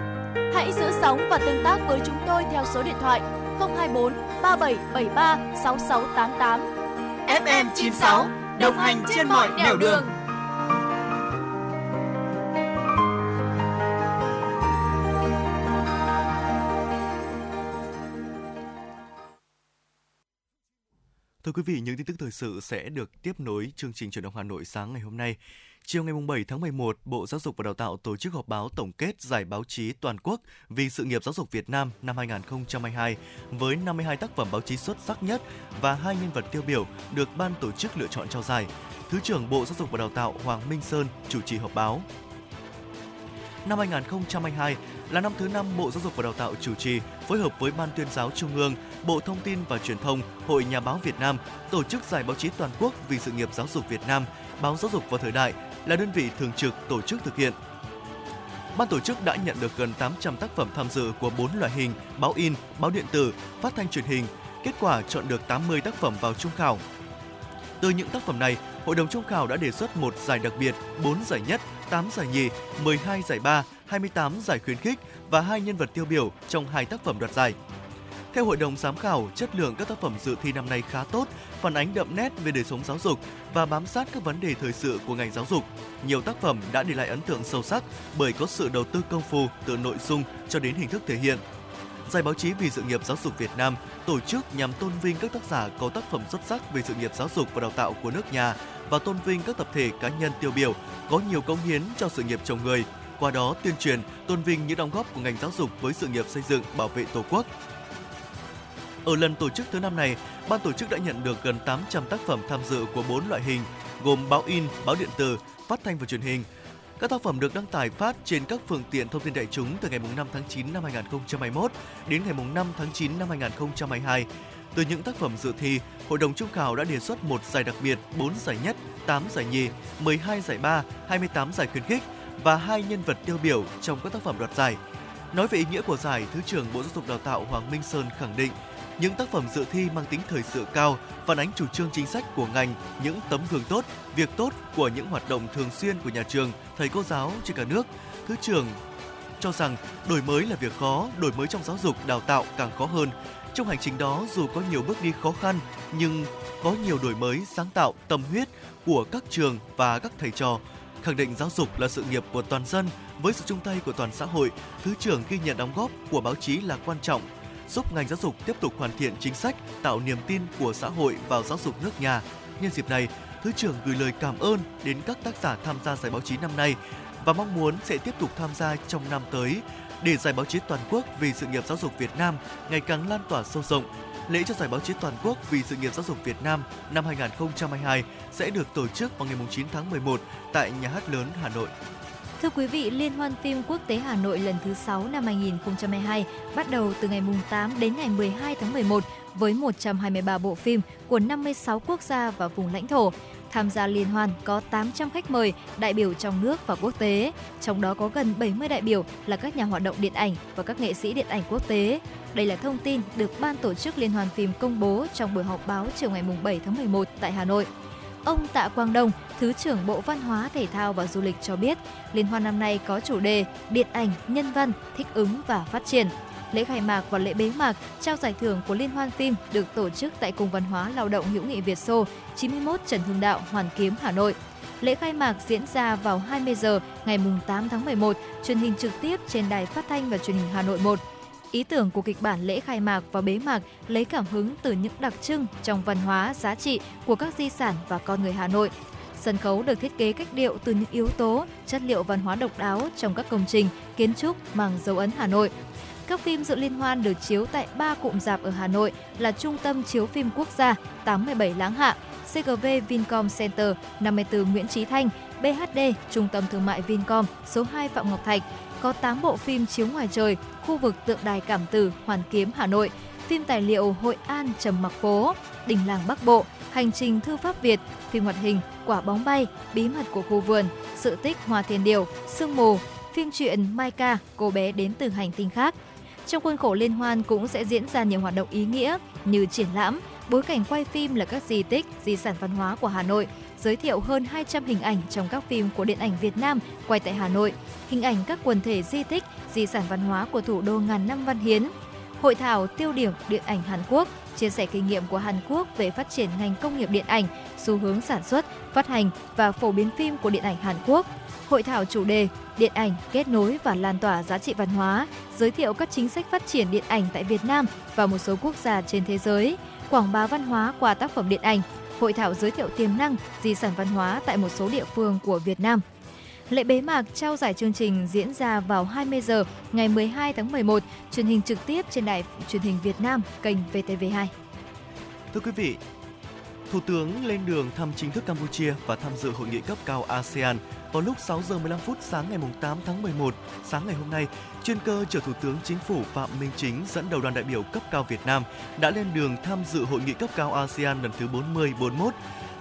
Hãy giữ sóng và tương tác với chúng tôi theo số điện thoại 024 3773 6688. FM 96 đồng hành trên mọi nẻo đường. Thưa quý vị, những tin tức thời sự sẽ được tiếp nối chương trình truyền động Hà Nội sáng ngày hôm nay. Chiều ngày 7 tháng 11, Bộ Giáo dục và Đào tạo tổ chức họp báo tổng kết giải báo chí toàn quốc vì sự nghiệp giáo dục Việt Nam năm 2022 với 52 tác phẩm báo chí xuất sắc nhất và hai nhân vật tiêu biểu được ban tổ chức lựa chọn trao giải. Thứ trưởng Bộ Giáo dục và Đào tạo Hoàng Minh Sơn chủ trì họp báo. Năm 2022 là năm thứ năm Bộ Giáo dục và Đào tạo chủ trì phối hợp với Ban tuyên giáo Trung ương, Bộ Thông tin và Truyền thông, Hội Nhà báo Việt Nam tổ chức giải báo chí toàn quốc vì sự nghiệp giáo dục Việt Nam, báo Giáo dục và Thời đại là đơn vị thường trực tổ chức thực hiện. Ban tổ chức đã nhận được gần 800 tác phẩm tham dự của 4 loại hình báo in, báo điện tử, phát thanh truyền hình. Kết quả chọn được 80 tác phẩm vào trung khảo. Từ những tác phẩm này, Hội đồng trung khảo đã đề xuất một giải đặc biệt, 4 giải nhất, 8 giải nhì, 12 giải ba, 28 giải khuyến khích và hai nhân vật tiêu biểu trong hai tác phẩm đoạt giải. Theo hội đồng giám khảo, chất lượng các tác phẩm dự thi năm nay khá tốt, phản ánh đậm nét về đời sống giáo dục và bám sát các vấn đề thời sự của ngành giáo dục. Nhiều tác phẩm đã để lại ấn tượng sâu sắc bởi có sự đầu tư công phu từ nội dung cho đến hình thức thể hiện. Giải báo chí vì sự nghiệp giáo dục Việt Nam tổ chức nhằm tôn vinh các tác giả có tác phẩm xuất sắc về sự nghiệp giáo dục và đào tạo của nước nhà và tôn vinh các tập thể cá nhân tiêu biểu có nhiều công hiến cho sự nghiệp chồng người, qua đó tuyên truyền, tôn vinh những đóng góp của ngành giáo dục với sự nghiệp xây dựng, bảo vệ Tổ quốc. Ở lần tổ chức thứ năm này, ban tổ chức đã nhận được gần 800 tác phẩm tham dự của 4 loại hình, gồm báo in, báo điện tử, phát thanh và truyền hình. Các tác phẩm được đăng tải phát trên các phương tiện thông tin đại chúng từ ngày 5 tháng 9 năm 2021 đến ngày 5 tháng 9 năm 2022. Từ những tác phẩm dự thi, Hội đồng trung khảo đã đề xuất một giải đặc biệt, 4 giải nhất, 8 giải nhì, 12 giải ba, 28 giải khuyến khích và hai nhân vật tiêu biểu trong các tác phẩm đoạt giải. Nói về ý nghĩa của giải, Thứ trưởng Bộ Giáo dục Đào tạo Hoàng Minh Sơn khẳng định những tác phẩm dự thi mang tính thời sự cao, phản ánh chủ trương chính sách của ngành, những tấm gương tốt, việc tốt của những hoạt động thường xuyên của nhà trường, thầy cô giáo trên cả nước. Thứ trưởng cho rằng đổi mới là việc khó, đổi mới trong giáo dục đào tạo càng khó hơn. Trong hành trình đó dù có nhiều bước đi khó khăn nhưng có nhiều đổi mới sáng tạo, tâm huyết của các trường và các thầy trò. Khẳng định giáo dục là sự nghiệp của toàn dân với sự chung tay của toàn xã hội, Thứ trưởng ghi nhận đóng góp của báo chí là quan trọng giúp ngành giáo dục tiếp tục hoàn thiện chính sách, tạo niềm tin của xã hội vào giáo dục nước nhà. Nhân dịp này, Thứ trưởng gửi lời cảm ơn đến các tác giả tham gia giải báo chí năm nay và mong muốn sẽ tiếp tục tham gia trong năm tới để giải báo chí toàn quốc vì sự nghiệp giáo dục Việt Nam ngày càng lan tỏa sâu rộng. Lễ trao giải báo chí toàn quốc vì sự nghiệp giáo dục Việt Nam năm 2022 sẽ được tổ chức vào ngày 9 tháng 11 tại Nhà hát lớn Hà Nội. Thưa quý vị, Liên hoan phim quốc tế Hà Nội lần thứ 6 năm 2022 bắt đầu từ ngày 8 đến ngày 12 tháng 11 với 123 bộ phim của 56 quốc gia và vùng lãnh thổ. Tham gia liên hoan có 800 khách mời, đại biểu trong nước và quốc tế, trong đó có gần 70 đại biểu là các nhà hoạt động điện ảnh và các nghệ sĩ điện ảnh quốc tế. Đây là thông tin được ban tổ chức Liên hoan phim công bố trong buổi họp báo chiều ngày 7 tháng 11 tại Hà Nội. Ông Tạ Quang Đông, Thứ trưởng Bộ Văn hóa, Thể thao và Du lịch cho biết, liên hoan năm nay có chủ đề Điện ảnh, nhân văn, thích ứng và phát triển. Lễ khai mạc và lễ bế mạc trao giải thưởng của Liên hoan phim được tổ chức tại Cung văn hóa Lao động hữu nghị Việt Xô, 91 Trần Hưng Đạo, Hoàn Kiếm, Hà Nội. Lễ khai mạc diễn ra vào 20 giờ ngày 8 tháng 11, truyền hình trực tiếp trên đài phát thanh và truyền hình Hà Nội 1. Ý tưởng của kịch bản lễ khai mạc và bế mạc lấy cảm hứng từ những đặc trưng trong văn hóa, giá trị của các di sản và con người Hà Nội. Sân khấu được thiết kế cách điệu từ những yếu tố, chất liệu văn hóa độc đáo trong các công trình, kiến trúc mang dấu ấn Hà Nội. Các phim dự liên hoan được chiếu tại ba cụm rạp ở Hà Nội là Trung tâm Chiếu phim Quốc gia 87 Láng Hạ, CGV Vincom Center 54 Nguyễn Trí Thanh, BHD Trung tâm Thương mại Vincom số 2 Phạm Ngọc Thạch. Có 8 bộ phim chiếu ngoài trời, khu vực tượng đài Cảm Tử, Hoàn Kiếm, Hà Nội, phim tài liệu Hội An Trầm Mặc Phố, Đình Làng Bắc Bộ, Hành trình Thư pháp Việt, phim hoạt hình Quả bóng bay, Bí mật của khu vườn, Sự tích Hoa Thiên Điều, Sương mù, phim truyện Mai Ca, cô bé đến từ hành tinh khác. Trong khuôn khổ liên hoan cũng sẽ diễn ra nhiều hoạt động ý nghĩa như triển lãm, bối cảnh quay phim là các di tích, di sản văn hóa của Hà Nội, giới thiệu hơn 200 hình ảnh trong các phim của điện ảnh Việt Nam quay tại Hà Nội, hình ảnh các quần thể di tích, di sản văn hóa của thủ đô ngàn năm văn hiến. Hội thảo tiêu điểm điện ảnh Hàn Quốc, chia sẻ kinh nghiệm của Hàn Quốc về phát triển ngành công nghiệp điện ảnh, xu hướng sản xuất, phát hành và phổ biến phim của điện ảnh Hàn Quốc. Hội thảo chủ đề Điện ảnh kết nối và lan tỏa giá trị văn hóa, giới thiệu các chính sách phát triển điện ảnh tại Việt Nam và một số quốc gia trên thế giới, quảng bá văn hóa qua tác phẩm điện ảnh, hội thảo giới thiệu tiềm năng, di sản văn hóa tại một số địa phương của Việt Nam. Lễ bế mạc trao giải chương trình diễn ra vào 20 giờ ngày 12 tháng 11, truyền hình trực tiếp trên đài truyền hình Việt Nam, kênh VTV2. Thưa quý vị, Thủ tướng lên đường thăm chính thức Campuchia và tham dự hội nghị cấp cao ASEAN vào lúc 6 giờ 15 phút sáng ngày 8 tháng 11. Sáng ngày hôm nay, chuyên cơ chở Thủ tướng Chính phủ Phạm Minh Chính dẫn đầu đoàn đại biểu cấp cao Việt Nam đã lên đường tham dự hội nghị cấp cao ASEAN lần thứ 40-41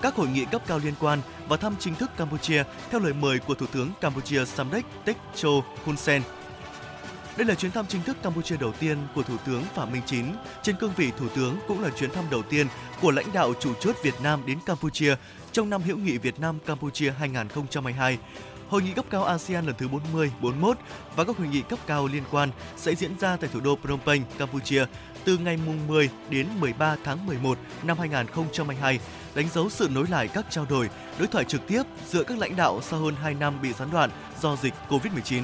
các hội nghị cấp cao liên quan và thăm chính thức Campuchia theo lời mời của Thủ tướng Campuchia Samdech Techo Hun Sen. Đây là chuyến thăm chính thức Campuchia đầu tiên của Thủ tướng Phạm Minh Chính. Trên cương vị Thủ tướng cũng là chuyến thăm đầu tiên của lãnh đạo chủ chốt Việt Nam đến Campuchia trong năm hữu nghị Việt Nam Campuchia 2022. Hội nghị cấp cao ASEAN lần thứ 40, 41 và các hội nghị cấp cao liên quan sẽ diễn ra tại thủ đô Phnom Penh, Campuchia từ ngày 10 đến 13 tháng 11 năm 2022, đánh dấu sự nối lại các trao đổi, đối thoại trực tiếp giữa các lãnh đạo sau hơn 2 năm bị gián đoạn do dịch Covid-19.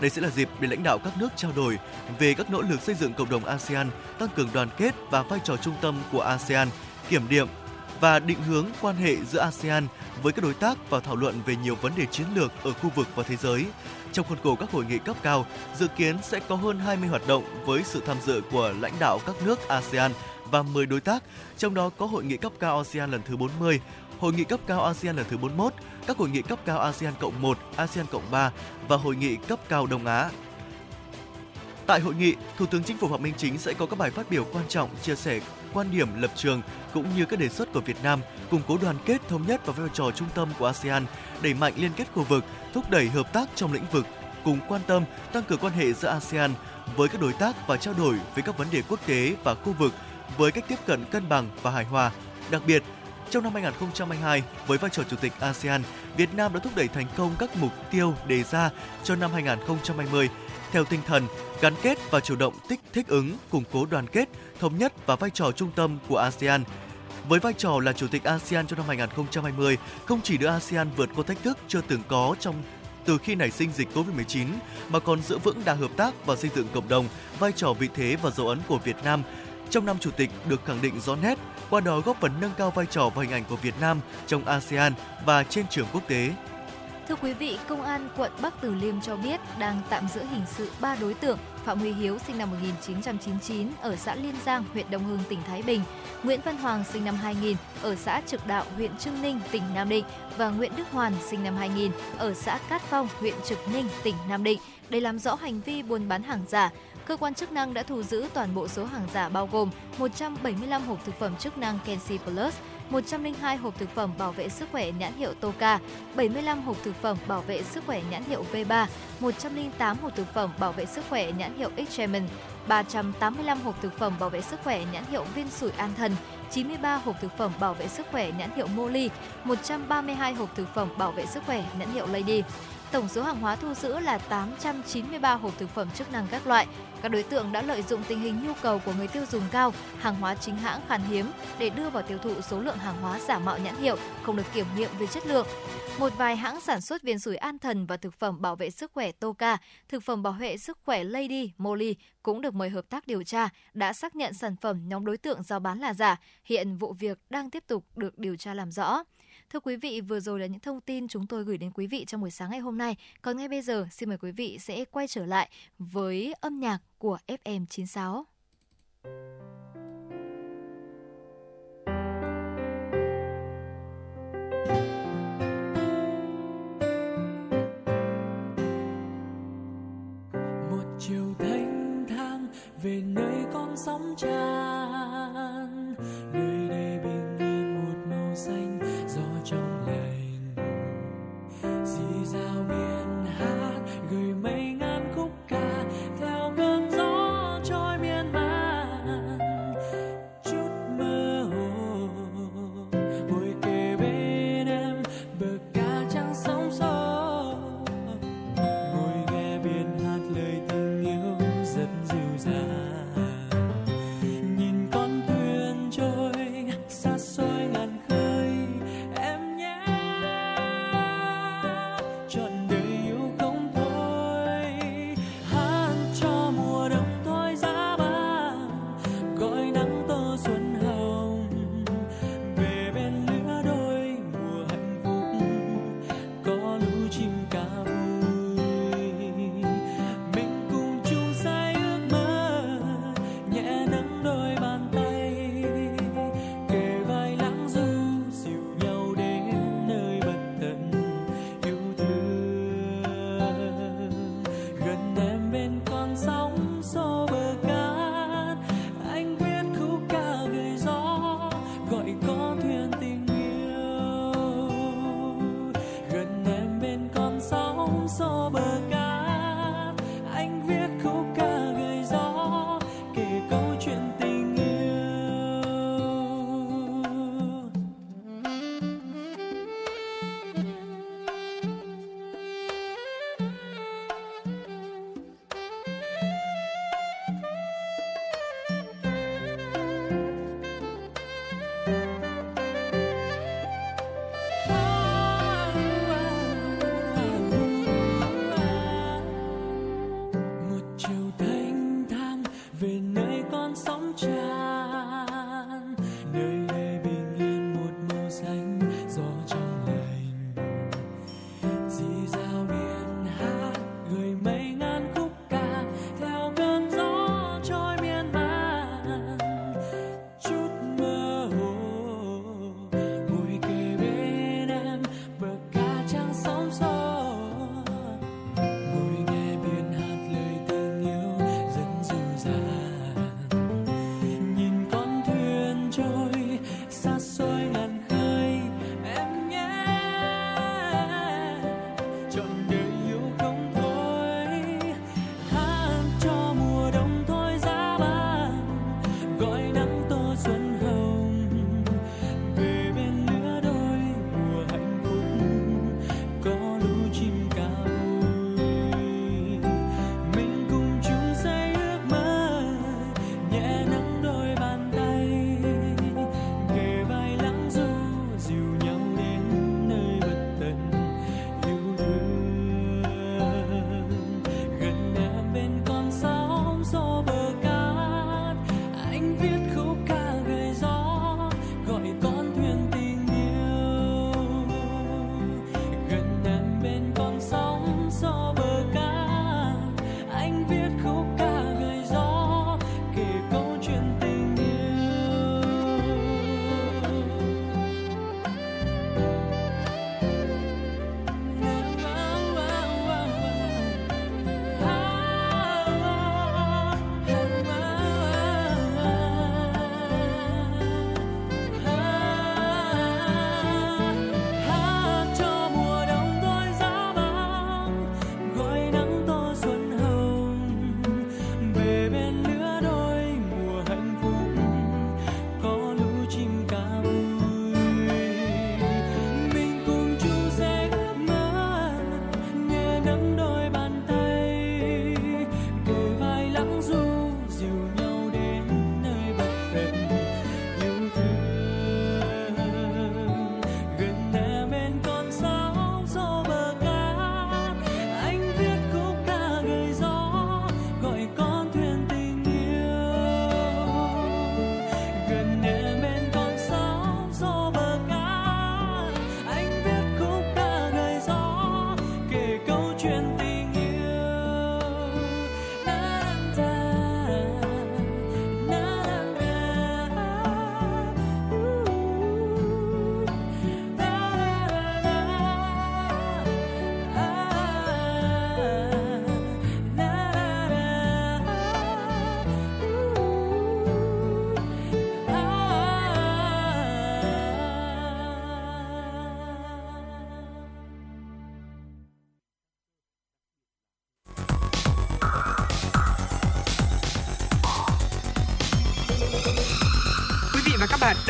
Đây sẽ là dịp để lãnh đạo các nước trao đổi về các nỗ lực xây dựng cộng đồng ASEAN, tăng cường đoàn kết và vai trò trung tâm của ASEAN, kiểm điểm và định hướng quan hệ giữa ASEAN với các đối tác và thảo luận về nhiều vấn đề chiến lược ở khu vực và thế giới. Trong khuôn khổ các hội nghị cấp cao, dự kiến sẽ có hơn 20 hoạt động với sự tham dự của lãnh đạo các nước ASEAN và 10 đối tác, trong đó có hội nghị cấp cao ASEAN lần thứ 40, hội nghị cấp cao ASEAN lần thứ 41, các hội nghị cấp cao ASEAN cộng 1, ASEAN cộng 3 và hội nghị cấp cao Đông Á. Tại hội nghị, Thủ tướng Chính phủ Phạm Minh Chính sẽ có các bài phát biểu quan trọng chia sẻ quan điểm lập trường cũng như các đề xuất của Việt Nam củng cố đoàn kết thống nhất và vai trò trung tâm của ASEAN, đẩy mạnh liên kết khu vực, thúc đẩy hợp tác trong lĩnh vực, cùng quan tâm tăng cường quan hệ giữa ASEAN với các đối tác và trao đổi về các vấn đề quốc tế và khu vực với cách tiếp cận cân bằng và hài hòa. Đặc biệt, trong năm 2022, với vai trò Chủ tịch ASEAN, Việt Nam đã thúc đẩy thành công các mục tiêu đề ra cho năm 2020 theo tinh thần gắn kết và chủ động tích thích ứng, củng cố đoàn kết, thống nhất và vai trò trung tâm của ASEAN. Với vai trò là Chủ tịch ASEAN trong năm 2020, không chỉ đưa ASEAN vượt qua thách thức chưa từng có trong từ khi nảy sinh dịch Covid-19 mà còn giữ vững đà hợp tác và xây dựng cộng đồng, vai trò vị thế và dấu ấn của Việt Nam trong năm chủ tịch được khẳng định rõ nét, qua đó góp phần nâng cao vai trò và hình ảnh của Việt Nam trong ASEAN và trên trường quốc tế. Thưa quý vị, Công an quận Bắc Từ Liêm cho biết đang tạm giữ hình sự 3 đối tượng Phạm Huy Hiếu sinh năm 1999 ở xã Liên Giang, huyện Đông Hưng, tỉnh Thái Bình, Nguyễn Văn Hoàng sinh năm 2000 ở xã Trực Đạo, huyện Trưng Ninh, tỉnh Nam Định và Nguyễn Đức Hoàn sinh năm 2000 ở xã Cát Phong, huyện Trực Ninh, tỉnh Nam Định để làm rõ hành vi buôn bán hàng giả. Cơ quan chức năng đã thu giữ toàn bộ số hàng giả bao gồm 175 hộp thực phẩm chức năng Kensi Plus, 102 hộp thực phẩm bảo vệ sức khỏe nhãn hiệu Toka, 75 hộp thực phẩm bảo vệ sức khỏe nhãn hiệu V3, 108 hộp thực phẩm bảo vệ sức khỏe nhãn hiệu Xtremen, 385 hộp thực phẩm bảo vệ sức khỏe nhãn hiệu Viên sủi An Thần, 93 hộp thực phẩm bảo vệ sức khỏe nhãn hiệu Molly, 132 hộp thực phẩm bảo vệ sức khỏe nhãn hiệu Lady. Tổng số hàng hóa thu giữ là 893 hộp thực phẩm chức năng các loại. Các đối tượng đã lợi dụng tình hình nhu cầu của người tiêu dùng cao, hàng hóa chính hãng khan hiếm để đưa vào tiêu thụ số lượng hàng hóa giả mạo nhãn hiệu không được kiểm nghiệm về chất lượng. Một vài hãng sản xuất viên sủi an thần và thực phẩm bảo vệ sức khỏe Toka, thực phẩm bảo vệ sức khỏe Lady, Molly cũng được mời hợp tác điều tra, đã xác nhận sản phẩm nhóm đối tượng giao bán là giả. Hiện vụ việc đang tiếp tục được điều tra làm rõ. Thưa quý vị, vừa rồi là những thông tin chúng tôi gửi đến quý vị trong buổi sáng ngày hôm nay. Còn ngay bây giờ, xin mời quý vị sẽ quay trở lại với âm nhạc của FM96. một chiều thanh thang về nơi con sóng tràn nơi đây bình yên một màu xanh gió try.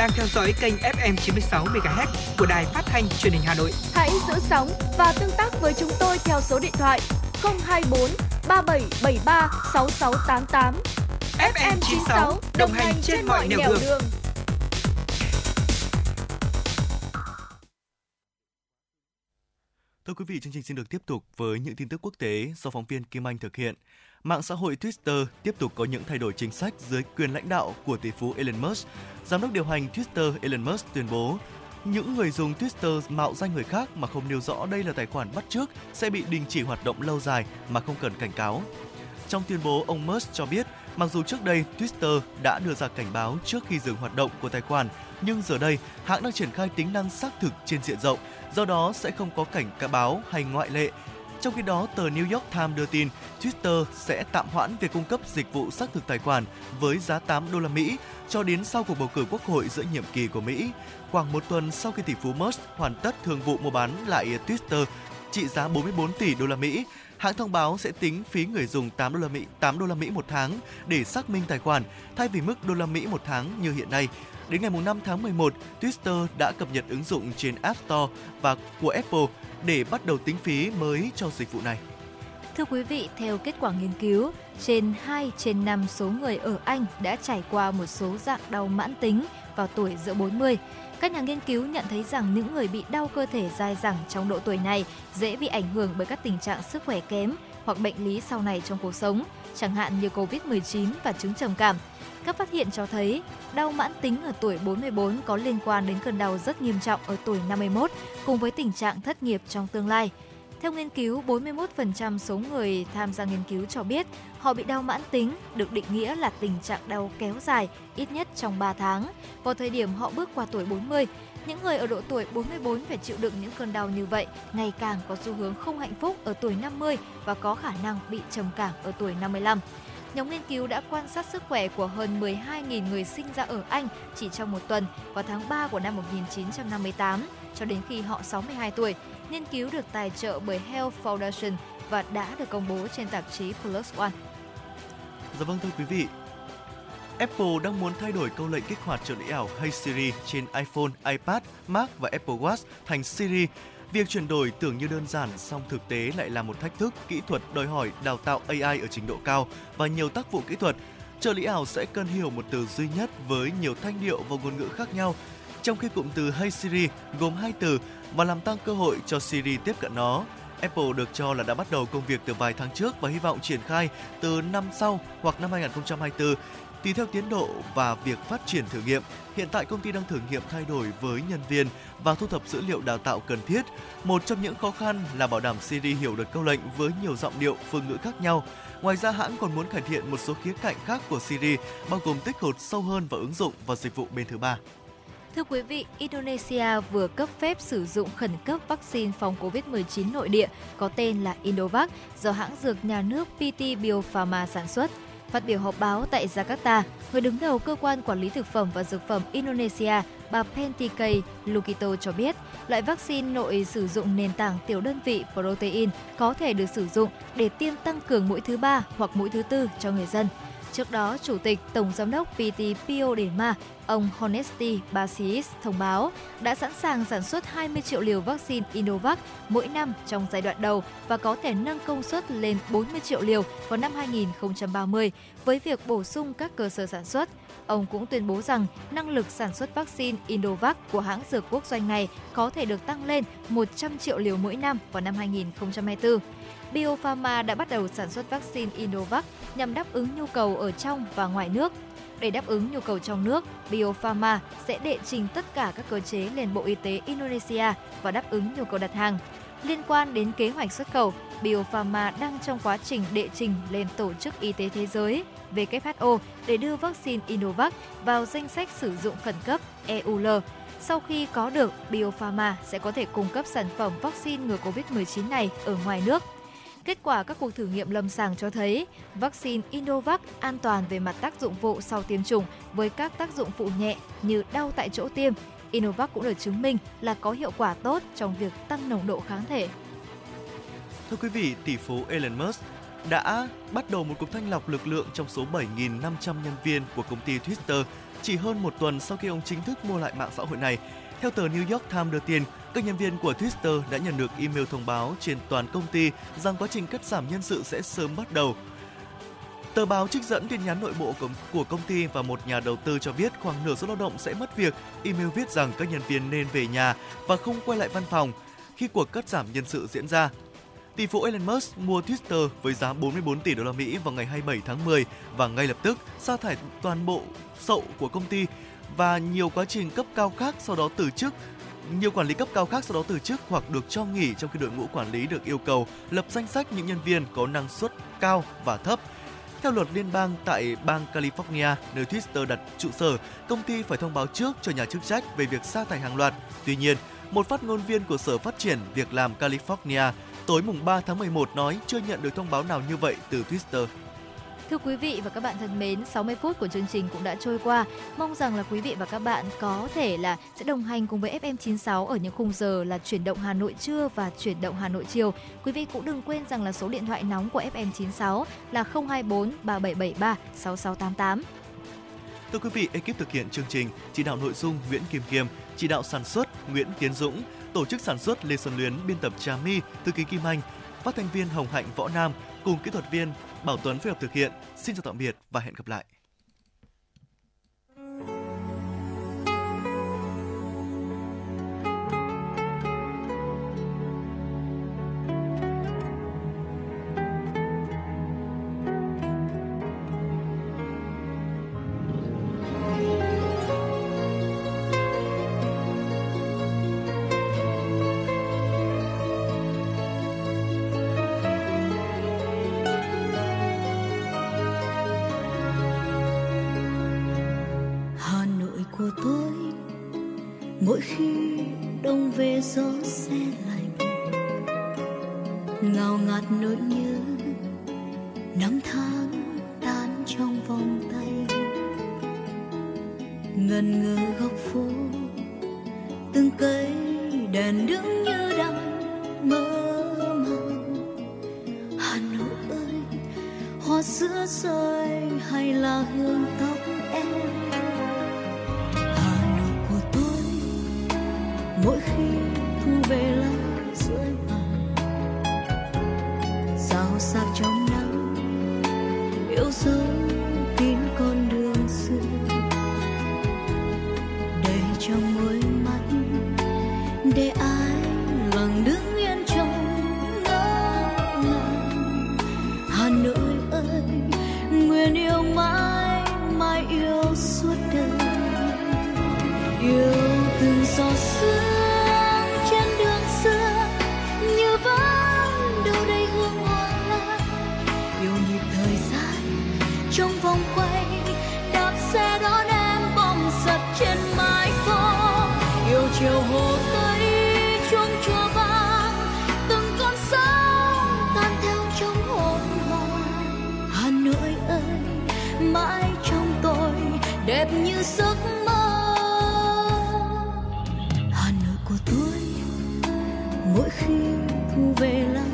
Đang theo dõi kênh FM 96 MHz của đài phát thanh truyền hình Hà Nội. Hãy giữ sóng và tương tác với chúng tôi theo số điện thoại 024 3773 6688. FM 96 đồng hành trên mọi nẻo đường. đường. Thưa quý vị, chương trình xin được tiếp tục với những tin tức quốc tế do phóng viên Kim Anh thực hiện. Mạng xã hội Twitter tiếp tục có những thay đổi chính sách dưới quyền lãnh đạo của tỷ phú Elon Musk. Giám đốc điều hành Twitter Elon Musk tuyên bố những người dùng Twitter mạo danh người khác mà không nêu rõ đây là tài khoản bắt trước sẽ bị đình chỉ hoạt động lâu dài mà không cần cảnh cáo. Trong tuyên bố, ông Musk cho biết mặc dù trước đây Twitter đã đưa ra cảnh báo trước khi dừng hoạt động của tài khoản, nhưng giờ đây hãng đang triển khai tính năng xác thực trên diện rộng, do đó sẽ không có cảnh báo hay ngoại lệ. Trong khi đó, tờ New York Times đưa tin Twitter sẽ tạm hoãn việc cung cấp dịch vụ xác thực tài khoản với giá 8 đô la Mỹ cho đến sau cuộc bầu cử quốc hội giữa nhiệm kỳ của Mỹ. Khoảng một tuần sau khi tỷ phú Musk hoàn tất thương vụ mua bán lại Twitter trị giá 44 tỷ đô la Mỹ, hãng thông báo sẽ tính phí người dùng 8 đô la Mỹ 8 đô la Mỹ một tháng để xác minh tài khoản thay vì mức đô la Mỹ một tháng như hiện nay. Đến ngày 5 tháng 11, Twitter đã cập nhật ứng dụng trên App Store và của Apple để bắt đầu tính phí mới cho dịch vụ này. Thưa quý vị, theo kết quả nghiên cứu, trên 2 trên 5 số người ở Anh đã trải qua một số dạng đau mãn tính vào tuổi giữa 40. Các nhà nghiên cứu nhận thấy rằng những người bị đau cơ thể dai dẳng trong độ tuổi này dễ bị ảnh hưởng bởi các tình trạng sức khỏe kém hoặc bệnh lý sau này trong cuộc sống, chẳng hạn như Covid-19 và chứng trầm cảm. Các phát hiện cho thấy đau mãn tính ở tuổi 44 có liên quan đến cơn đau rất nghiêm trọng ở tuổi 51 cùng với tình trạng thất nghiệp trong tương lai. Theo nghiên cứu, 41% số người tham gia nghiên cứu cho biết họ bị đau mãn tính, được định nghĩa là tình trạng đau kéo dài ít nhất trong 3 tháng, vào thời điểm họ bước qua tuổi 40. Những người ở độ tuổi 44 phải chịu đựng những cơn đau như vậy ngày càng có xu hướng không hạnh phúc ở tuổi 50 và có khả năng bị trầm cảm ở tuổi 55. Nhóm nghiên cứu đã quan sát sức khỏe của hơn 12.000 người sinh ra ở Anh chỉ trong một tuần vào tháng 3 của năm 1958 cho đến khi họ 62 tuổi. Nghiên cứu được tài trợ bởi Health Foundation và đã được công bố trên tạp chí Plus One. Dạ vâng thưa quý vị, Apple đang muốn thay đổi câu lệnh kích hoạt trợ lý ảo Hey Siri trên iPhone, iPad, Mac và Apple Watch thành Siri. Việc chuyển đổi tưởng như đơn giản, song thực tế lại là một thách thức kỹ thuật đòi hỏi đào tạo AI ở trình độ cao và nhiều tác vụ kỹ thuật. Trợ lý ảo sẽ cần hiểu một từ duy nhất với nhiều thanh điệu và ngôn ngữ khác nhau, trong khi cụm từ Hey Siri gồm hai từ và làm tăng cơ hội cho Siri tiếp cận nó. Apple được cho là đã bắt đầu công việc từ vài tháng trước và hy vọng triển khai từ năm sau hoặc năm 2024 tùy theo tiến độ và việc phát triển thử nghiệm. Hiện tại công ty đang thử nghiệm thay đổi với nhân viên và thu thập dữ liệu đào tạo cần thiết. Một trong những khó khăn là bảo đảm Siri hiểu được câu lệnh với nhiều giọng điệu, phương ngữ khác nhau. Ngoài ra hãng còn muốn cải thiện một số khía cạnh khác của Siri, bao gồm tích hợp sâu hơn vào ứng dụng và dịch vụ bên thứ ba. Thưa quý vị, Indonesia vừa cấp phép sử dụng khẩn cấp vaccine phòng COVID-19 nội địa có tên là Indovac do hãng dược nhà nước PT Biopharma sản xuất. Phát biểu họp báo tại Jakarta, người đứng đầu cơ quan quản lý thực phẩm và dược phẩm Indonesia, bà Pentikei Lukito cho biết, loại vaccine nội sử dụng nền tảng tiểu đơn vị protein có thể được sử dụng để tiêm tăng cường mũi thứ ba hoặc mũi thứ tư cho người dân. Trước đó, Chủ tịch Tổng Giám đốc PT Pio Dema, ông Honesty Basis thông báo đã sẵn sàng sản xuất 20 triệu liều vaccine Innovac mỗi năm trong giai đoạn đầu và có thể nâng công suất lên 40 triệu liều vào năm 2030 với việc bổ sung các cơ sở sản xuất. Ông cũng tuyên bố rằng năng lực sản xuất vaccine Indovac của hãng dược quốc doanh này có thể được tăng lên 100 triệu liều mỗi năm vào năm 2024. Biopharma đã bắt đầu sản xuất vaccine Innovac nhằm đáp ứng nhu cầu ở trong và ngoài nước. Để đáp ứng nhu cầu trong nước, Biopharma sẽ đệ trình tất cả các cơ chế lên Bộ Y tế Indonesia và đáp ứng nhu cầu đặt hàng. Liên quan đến kế hoạch xuất khẩu, Biopharma đang trong quá trình đệ trình lên Tổ chức Y tế Thế giới WHO để đưa vaccine Innovac vào danh sách sử dụng khẩn cấp EUL. Sau khi có được, Biopharma sẽ có thể cung cấp sản phẩm vaccine ngừa COVID-19 này ở ngoài nước. Kết quả các cuộc thử nghiệm lâm sàng cho thấy vaccine IndoVac an toàn về mặt tác dụng phụ sau tiêm chủng với các tác dụng phụ nhẹ như đau tại chỗ tiêm. Innovac cũng được chứng minh là có hiệu quả tốt trong việc tăng nồng độ kháng thể. Thưa quý vị, tỷ phú Elon Musk đã bắt đầu một cuộc thanh lọc lực lượng trong số 7.500 nhân viên của công ty Twitter chỉ hơn một tuần sau khi ông chính thức mua lại mạng xã hội này. Theo tờ New York Times đưa tin, các nhân viên của Twitter đã nhận được email thông báo trên toàn công ty rằng quá trình cắt giảm nhân sự sẽ sớm bắt đầu. Tờ báo trích dẫn tin nhắn nội bộ của công ty và một nhà đầu tư cho biết khoảng nửa số lao động sẽ mất việc. Email viết rằng các nhân viên nên về nhà và không quay lại văn phòng khi cuộc cắt giảm nhân sự diễn ra. Tỷ phú Elon Musk mua Twitter với giá 44 tỷ đô la Mỹ vào ngày 27 tháng 10 và ngay lập tức sa thải toàn bộ sậu của công ty và nhiều quá trình cấp cao khác sau đó từ chức nhiều quản lý cấp cao khác sau đó từ chức hoặc được cho nghỉ trong khi đội ngũ quản lý được yêu cầu lập danh sách những nhân viên có năng suất cao và thấp. Theo luật liên bang tại bang California, nơi Twitter đặt trụ sở, công ty phải thông báo trước cho nhà chức trách về việc sa thải hàng loạt. Tuy nhiên, một phát ngôn viên của Sở Phát triển Việc làm California tối mùng 3 tháng 11 nói chưa nhận được thông báo nào như vậy từ Twitter. Thưa quý vị và các bạn thân mến, 60 phút của chương trình cũng đã trôi qua. Mong rằng là quý vị và các bạn có thể là sẽ đồng hành cùng với FM96 ở những khung giờ là chuyển động Hà Nội trưa và chuyển động Hà Nội chiều. Quý vị cũng đừng quên rằng là số điện thoại nóng của FM96 là 024 3773 6688. Thưa quý vị, ekip thực hiện chương trình chỉ đạo nội dung Nguyễn Kim Kiêm, chỉ đạo sản xuất Nguyễn Tiến Dũng, tổ chức sản xuất Lê Xuân Luyến, biên tập Trà My, thư ký Kim Anh, phát thanh viên Hồng Hạnh, Võ Nam cùng kỹ thuật viên Bảo Tuấn phối hợp thực hiện. Xin chào tạm biệt và hẹn gặp lại. Bom giật trên mái phố. Yêu chiều hồ tây chuông chùa vang, từng con sóng tan theo trong hồn hoàng hà nội ơi, mãi trong tôi, đẹp như giấc mơ. Hà nội của tôi, mỗi khi thu về lại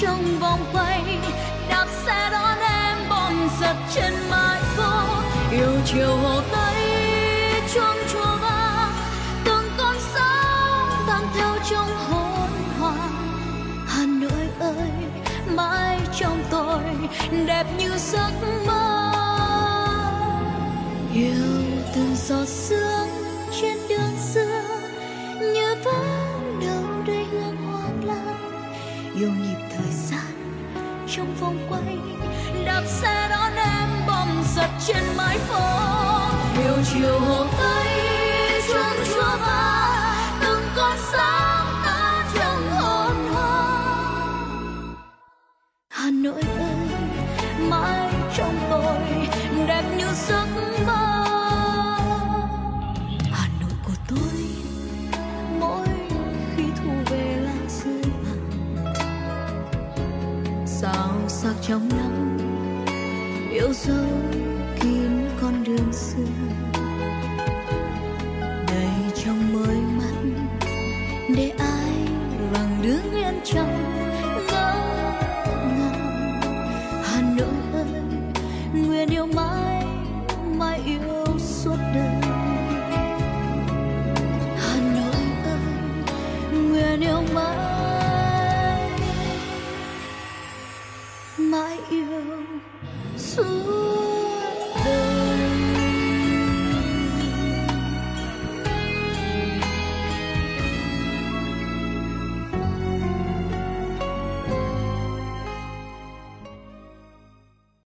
trong vòng tay đạp xe đón em bom giật trên mái phố. Yêu chiều hồ tây, chuông chùa vang từng con sóng tan theo trong hồn hoa hà nội ơi, mãi trong tôi, đẹp như giấc mơ. Yêu từng giọt sương trên đường xưa, như vắng đạp xe đón em bom giật trên mái phố. Điều chiều hồ tây chuông chua vang từng con sóng ta trong hồn hoa. Hà nội ơi, mãi trong tôi đẹp như giấc mơ. Hà nội của tôi, mỗi khi thu về lá rơi vàng sao sắc trong nắng yêu dấu kín con đường xưa.